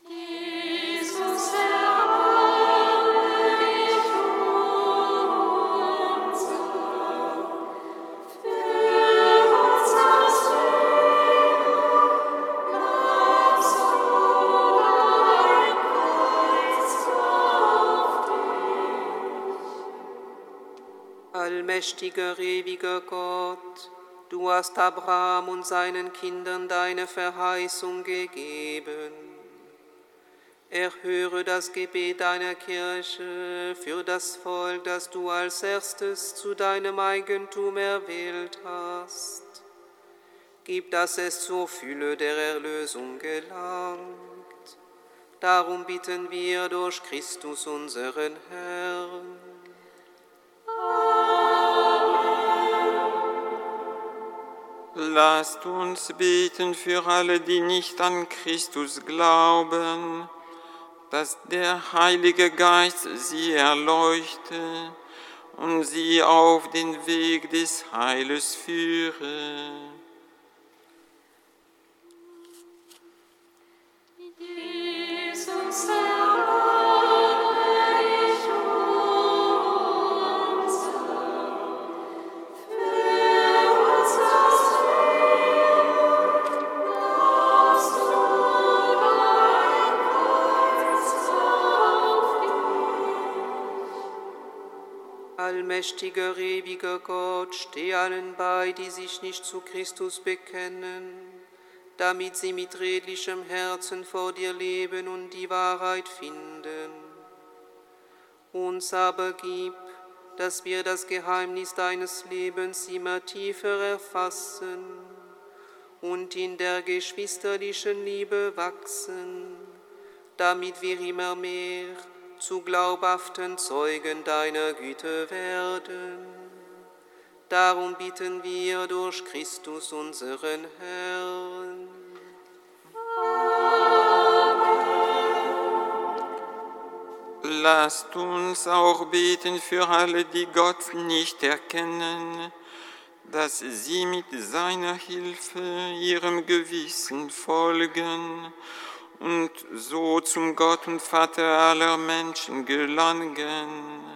Jesus, erbarme dich uns. Führ uns aus Leben, dass du dein Kreuz auf Allmächtiger, ewiger Gott, du hast Abraham und seinen Kindern deine Verheißung gegeben. Erhöre das Gebet deiner Kirche für das Volk, das du als erstes zu deinem Eigentum erwählt hast. Gib, dass es zur Fülle der Erlösung gelangt. Darum bitten wir durch Christus unseren Herrn. Lasst uns beten für alle, die nicht an Christus glauben, dass der Heilige Geist sie erleuchte und sie auf den Weg des Heiles führe. Jesus, Allmächtiger, ewiger Gott, steh allen bei, die sich nicht zu Christus bekennen, damit sie mit redlichem Herzen vor dir leben und die Wahrheit finden. Uns aber gib, dass wir das Geheimnis deines Lebens immer tiefer erfassen und in der geschwisterlichen Liebe wachsen, damit wir immer mehr zu glaubhaften Zeugen deiner Güte werden. Darum bitten wir durch Christus unseren Herrn. Lasst uns auch beten für alle, die Gott nicht erkennen, dass sie mit seiner Hilfe ihrem Gewissen folgen und so zum Gott und Vater aller Menschen gelangen.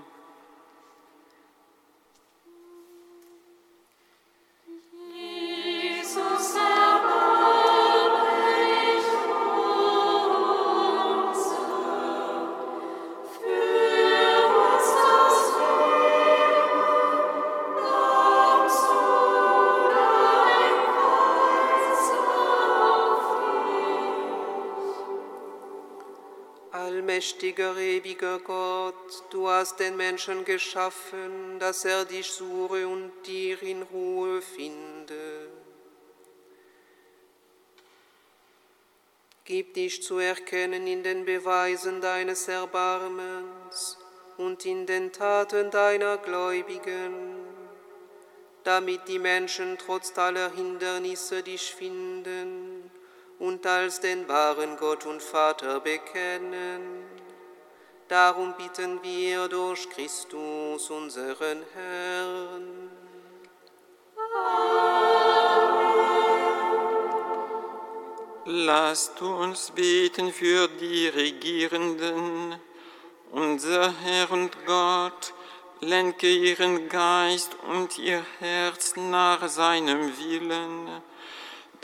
Allmächtiger, ewiger Gott, du hast den Menschen geschaffen, dass er dich suche und dir in Ruhe finde. Gib dich zu erkennen in den Beweisen deines Erbarmens und in den Taten deiner Gläubigen, damit die Menschen trotz aller Hindernisse dich finden und als den wahren Gott und Vater bekennen. Darum bitten wir durch Christus, unseren Herrn. Lasst uns beten für die Regierenden. Unser Herr und Gott, lenke ihren Geist und ihr Herz nach seinem Willen,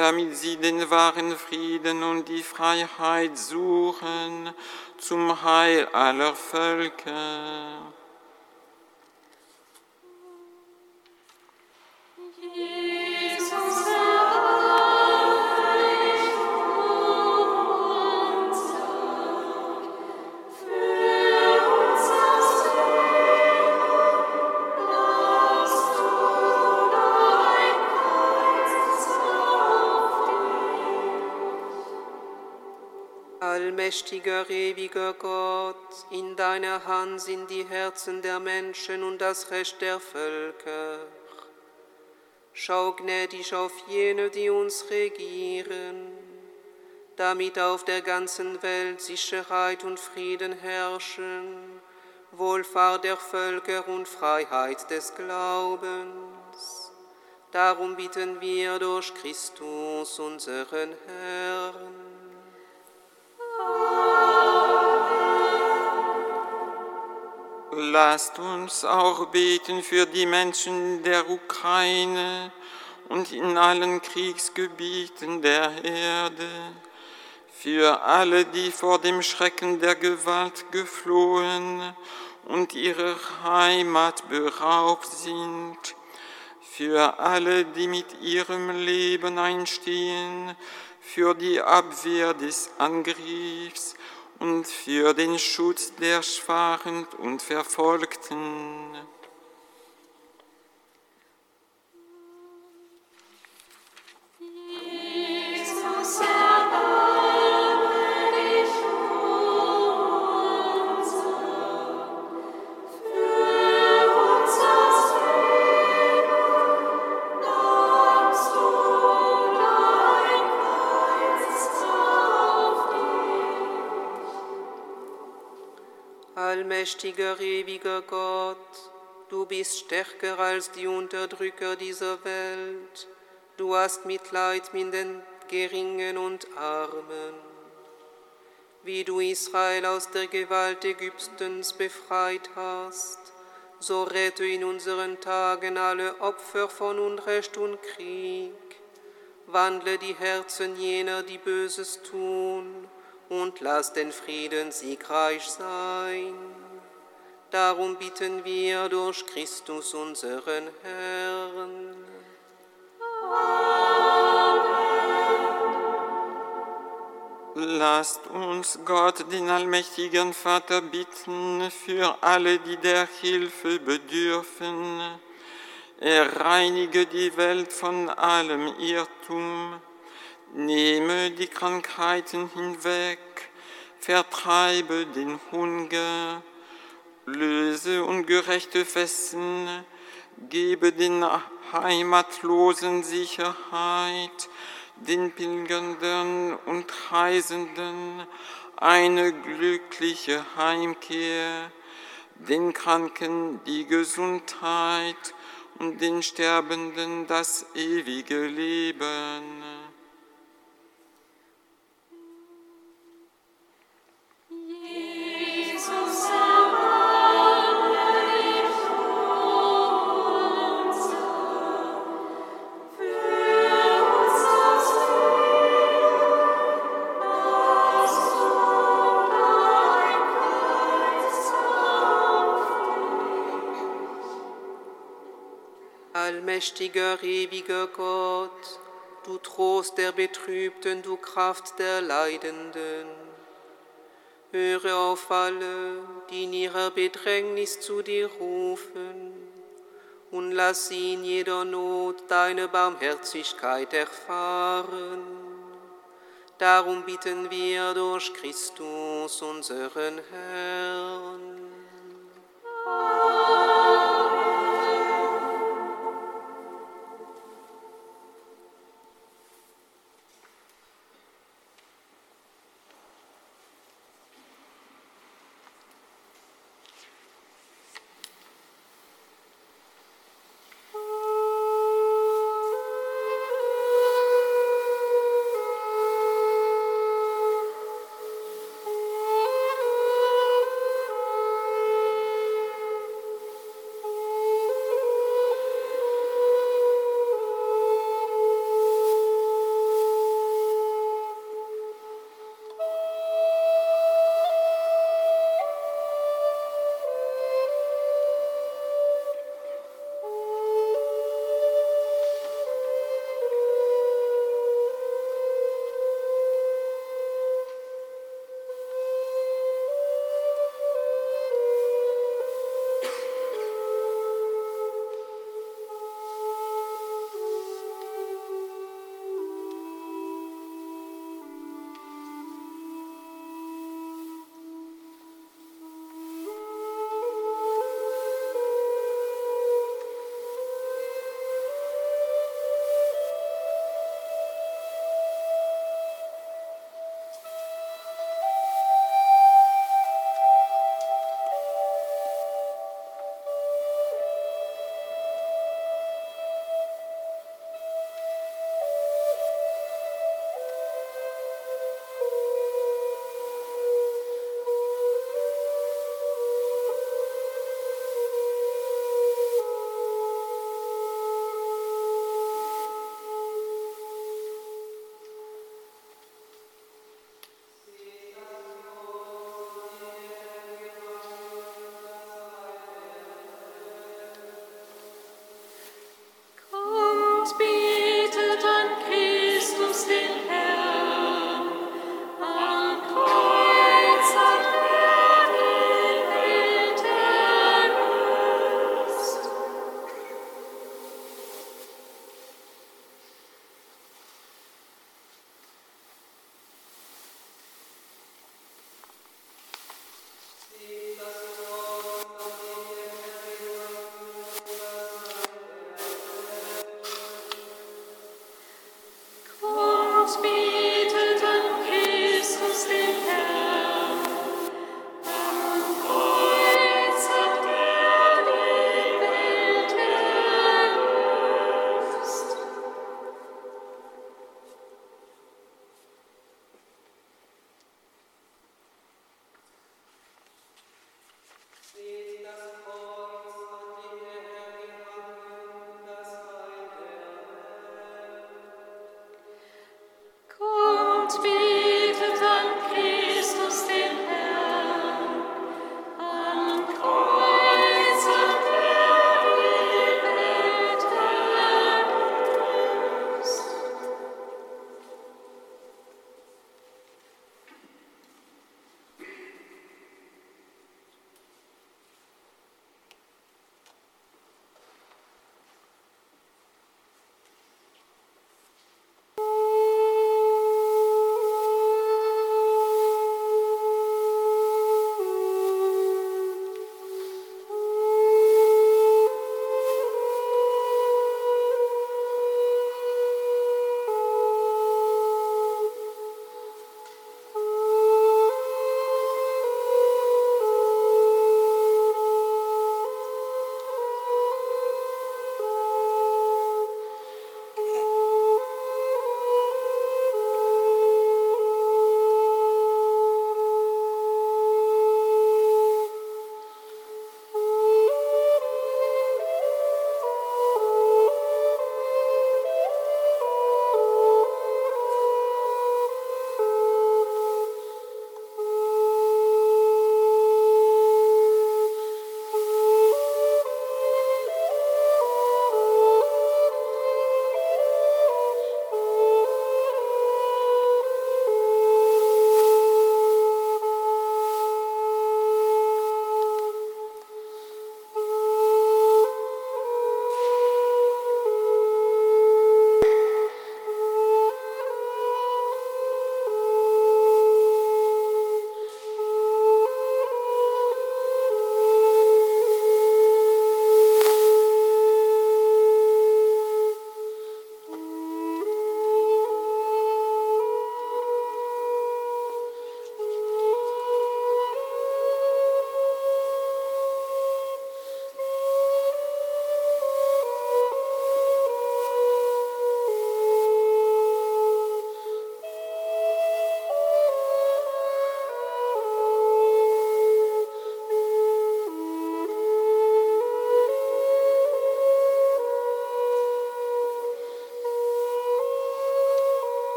damit sie den wahren Frieden und die Freiheit suchen zum Heil aller Völker. Allmächtiger, ewiger Gott, in deiner Hand sind die Herzen der Menschen und das Recht der Völker. Schau gnädig auf jene, die uns regieren, damit auf der ganzen Welt Sicherheit und Frieden herrschen, Wohlfahrt der Völker und Freiheit des Glaubens. Darum bitten wir durch Christus, unseren Herrn. Lasst uns auch beten für die Menschen der Ukraine und in allen Kriegsgebieten der Erde, für alle, die vor dem Schrecken der Gewalt geflohen und ihrer Heimat beraubt sind, für alle, die mit ihrem Leben einstehen, für die Abwehr des Angriffs und für den Schutz der Schwachen und Verfolgten. Jesus, erbarme Allmächtiger, ewiger Gott, Du bist stärker als die Unterdrücker dieser Welt. Du hast Mitleid mit den Geringen und Armen. Wie du Israel aus der Gewalt Ägyptens befreit hast, so rette in unseren Tagen alle Opfer von Unrecht und Krieg. Wandle die Herzen jener, die Böses tun, und lass den Frieden siegreich sein. Darum bitten wir durch Christus unseren Herrn. Lasst uns Gott, den allmächtigen Vater, bitten für alle, die der Hilfe bedürfen. Er reinige die Welt von allem Irrtum, nehme die Krankheiten hinweg, vertreibe den Hunger, löse ungerechte Fessen, gebe den Heimatlosen Sicherheit, den Pilgernden und Reisenden eine glückliche Heimkehr, den Kranken die Gesundheit und den Sterbenden das ewige Leben. Allmächtiger, ewiger Gott, du Trost der Betrübten, du Kraft der Leidenden, höre auf alle, die in ihrer Bedrängnis zu dir rufen, und lass sie in jeder Not deine Barmherzigkeit erfahren. Darum bitten wir durch Christus, unseren Herrn.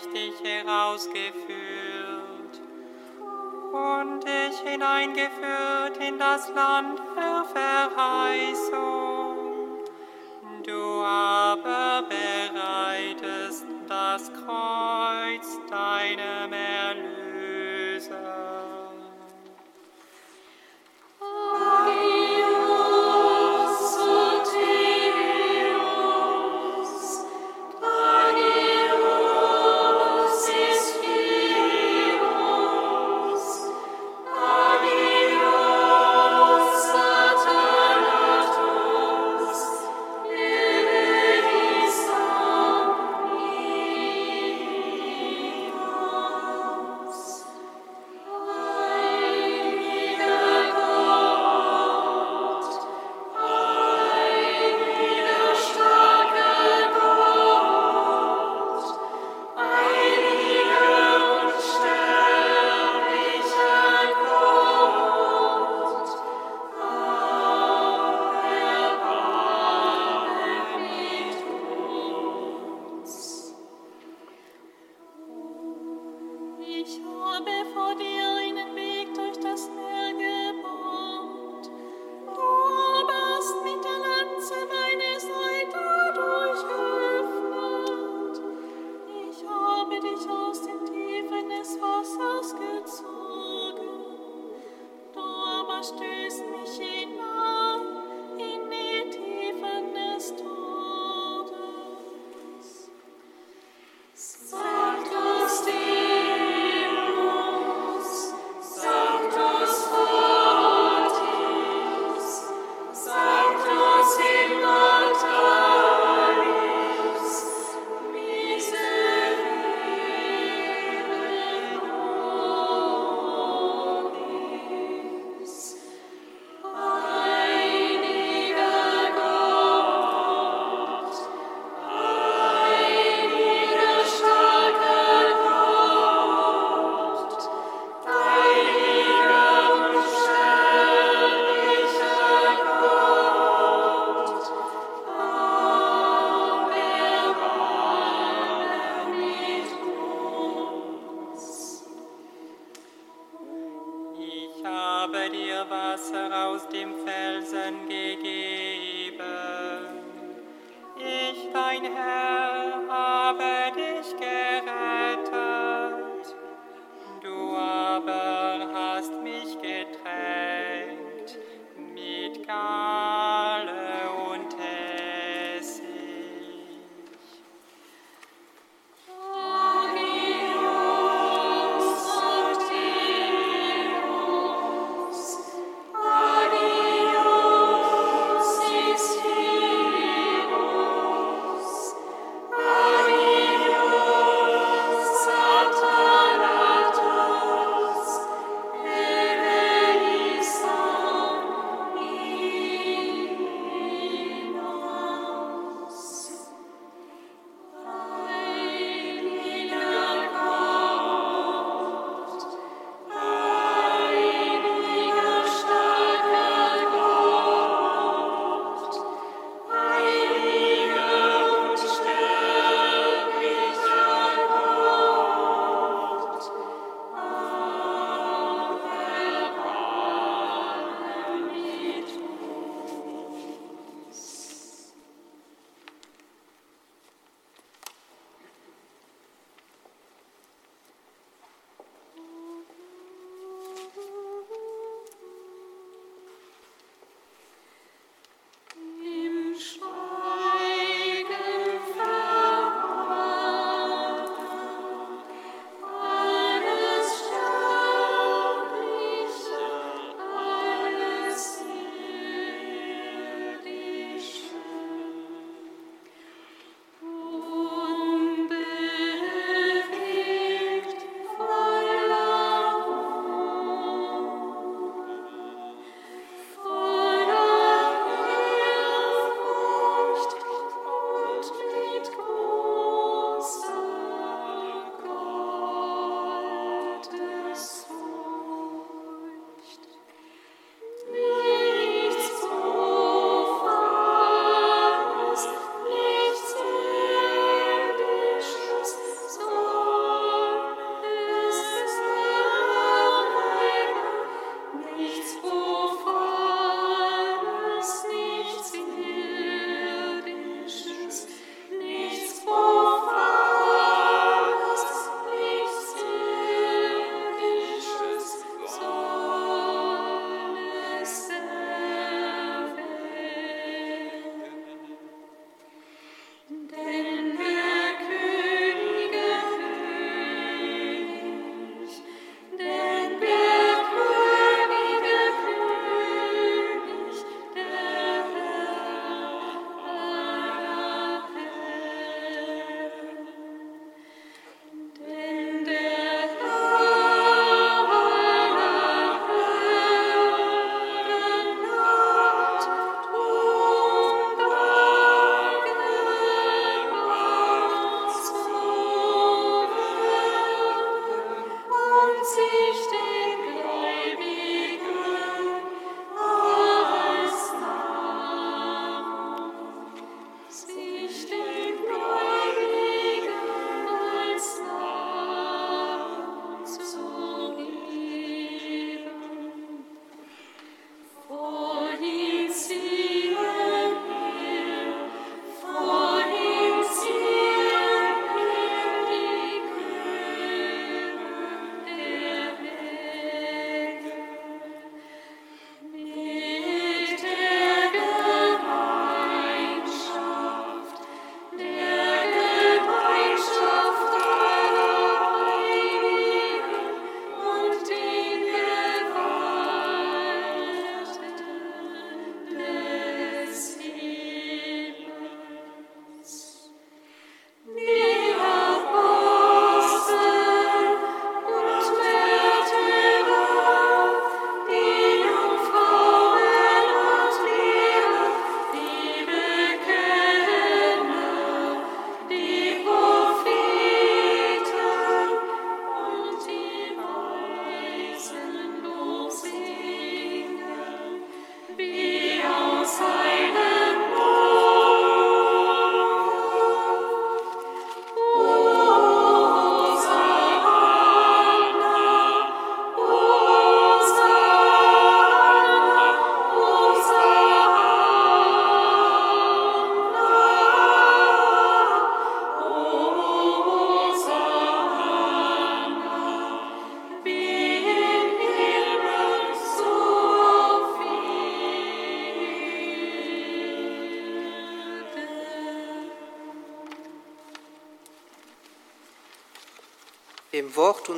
richtig herausgeführt und dich hineingeführt in das Land der Verheißung. Du aber bereitest das Kreuz deinem Erlöser.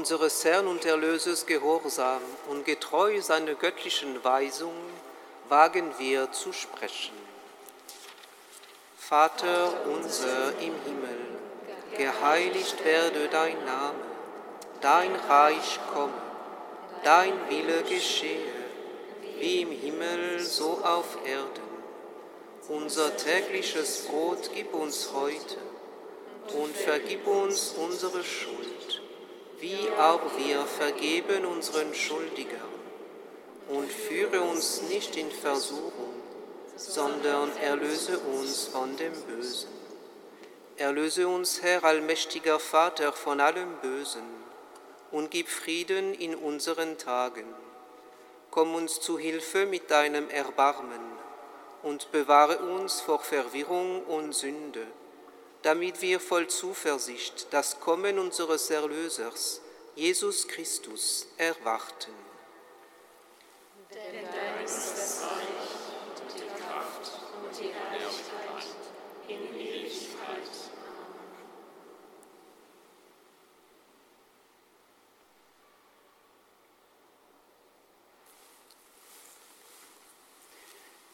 Unseres Herrn und Erlösers gehorsam und getreu seiner göttlichen Weisung wagen wir zu sprechen. Vater unser im Himmel, geheiligt werde dein Name, dein Reich komme, dein Wille geschehe, wie im Himmel so auf Erden. Unser tägliches Brot gib uns heute und vergib uns unsere Schuld, wie auch wir vergeben unseren Schuldigern. Und führe uns nicht in Versuchung, sondern erlöse uns von dem Bösen. Erlöse uns, Herr allmächtiger Vater, von allem Bösen und gib Frieden in unseren Tagen. Komm uns zu Hilfe mit deinem Erbarmen und bewahre uns vor Verwirrung und Sünde, damit wir voll Zuversicht das Kommen unseres Erlösers, Jesus Christus, erwarten. Denn dein ist das Reich und die Kraft und die Herrlichkeit in Ewigkeit.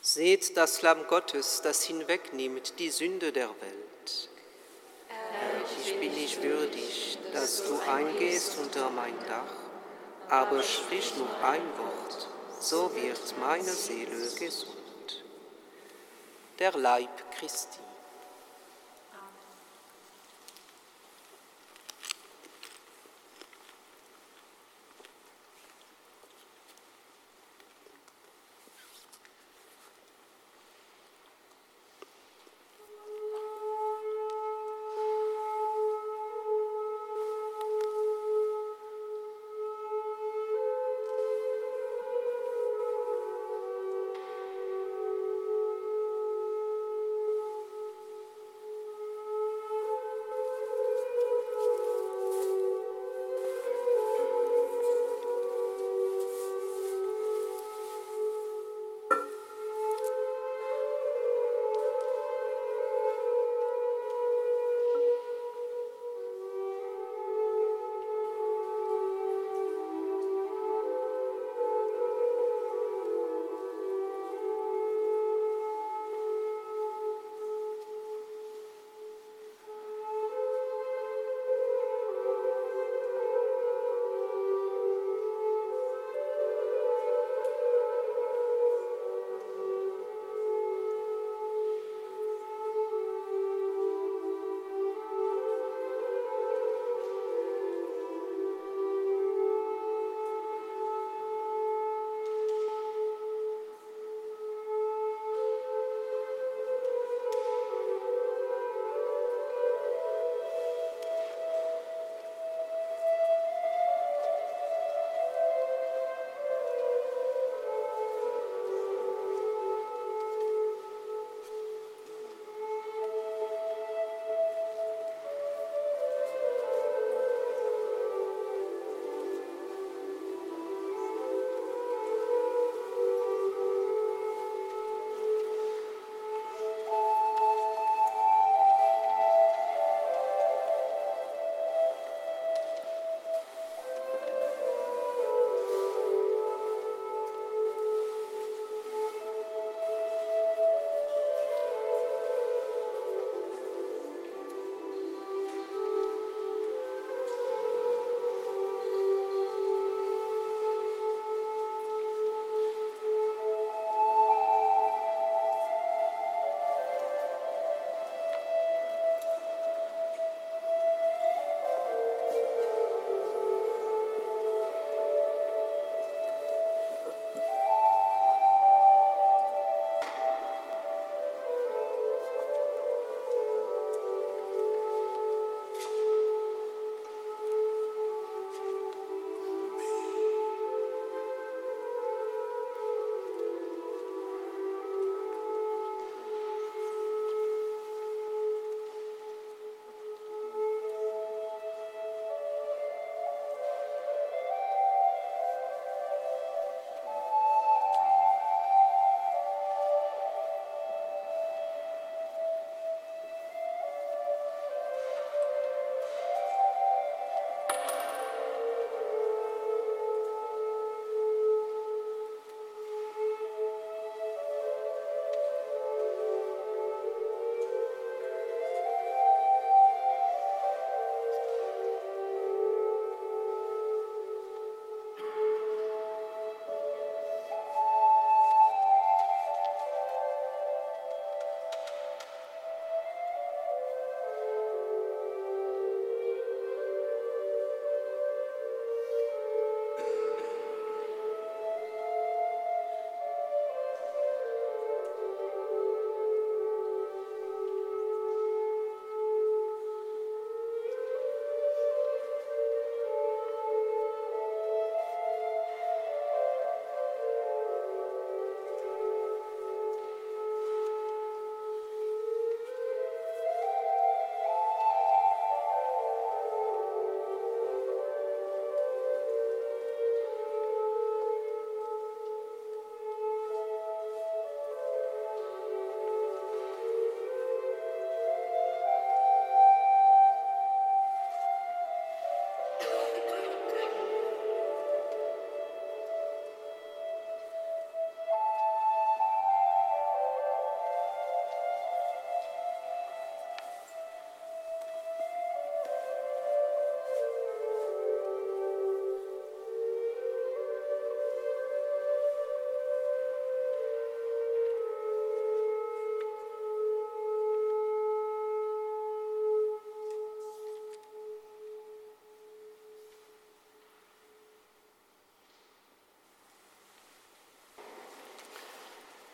Seht das Lamm Gottes, das hinwegnimmt die Sünde der Welt. Nicht würdig, dass du eingehst unter mein Dach, aber sprich nur ein Wort, so wird meine Seele gesund. Der Leib Christi.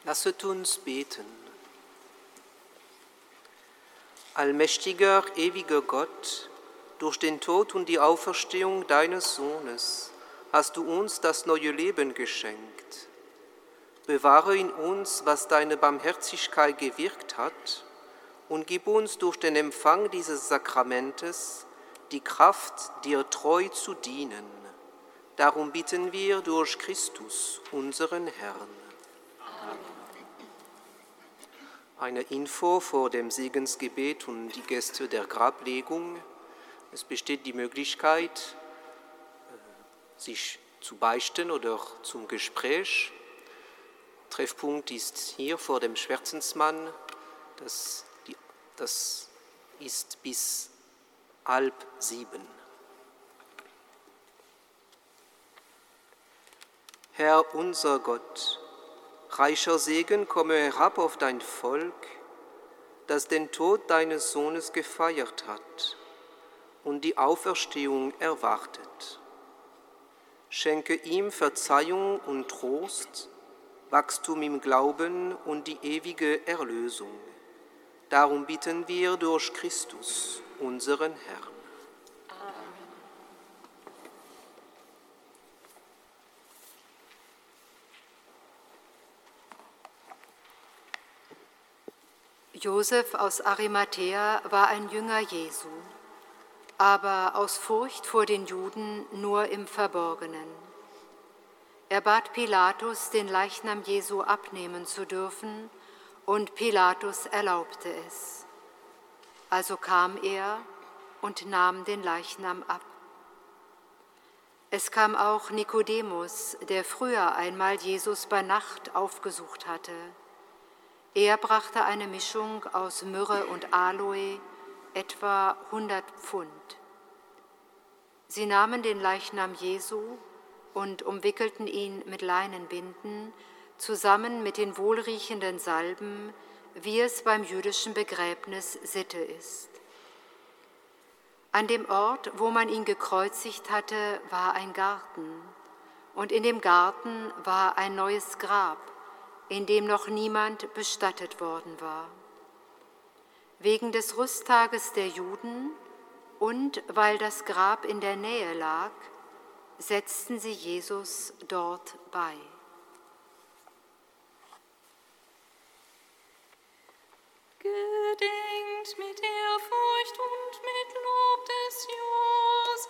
Lasset uns beten. Allmächtiger, ewiger Gott, durch den Tod und die Auferstehung deines Sohnes hast du uns das neue Leben geschenkt. Bewahre in uns, was deine Barmherzigkeit gewirkt hat, und gib uns durch den Empfang dieses Sakramentes die Kraft, dir treu zu dienen. Darum bitten wir durch Christus, unseren Herrn. Eine Info vor dem Segensgebet und die Gäste der Grablegung. Es besteht die Möglichkeit, äh, sich zu beichten oder zum Gespräch. Treffpunkt ist hier vor dem Schwärzensmann. Das, das ist bis halb sieben. Herr unser Gott, reicher Segen komme herab auf dein Volk, das den Tod deines Sohnes gefeiert hat und die Auferstehung erwartet. Schenke ihm Verzeihung und Trost, Wachstum im Glauben und die ewige Erlösung. Darum bitten wir durch Christus, unseren Herrn. Josef aus Arimathea war ein Jünger Jesu, aber aus Furcht vor den Juden nur im Verborgenen. Er bat Pilatus, den Leichnam Jesu abnehmen zu dürfen, und Pilatus erlaubte es. Also kam er und nahm den Leichnam ab. Es kam auch Nikodemus, der früher einmal Jesus bei Nacht aufgesucht hatte. Er brachte eine Mischung aus Myrrhe und Aloe, etwa 100 Pfund. Sie nahmen den Leichnam Jesu und umwickelten ihn mit Leinenbinden zusammen mit den wohlriechenden Salben, wie es beim jüdischen Begräbnis Sitte ist. An dem Ort, wo man ihn gekreuzigt hatte, war ein Garten, und in dem Garten war ein neues Grab, in dem noch niemand bestattet worden war. Wegen des Rüsttages der Juden und weil das Grab in der Nähe lag, setzten sie Jesus dort bei. Gedenkt mit Ehrfurcht und mit Lob des Jahres.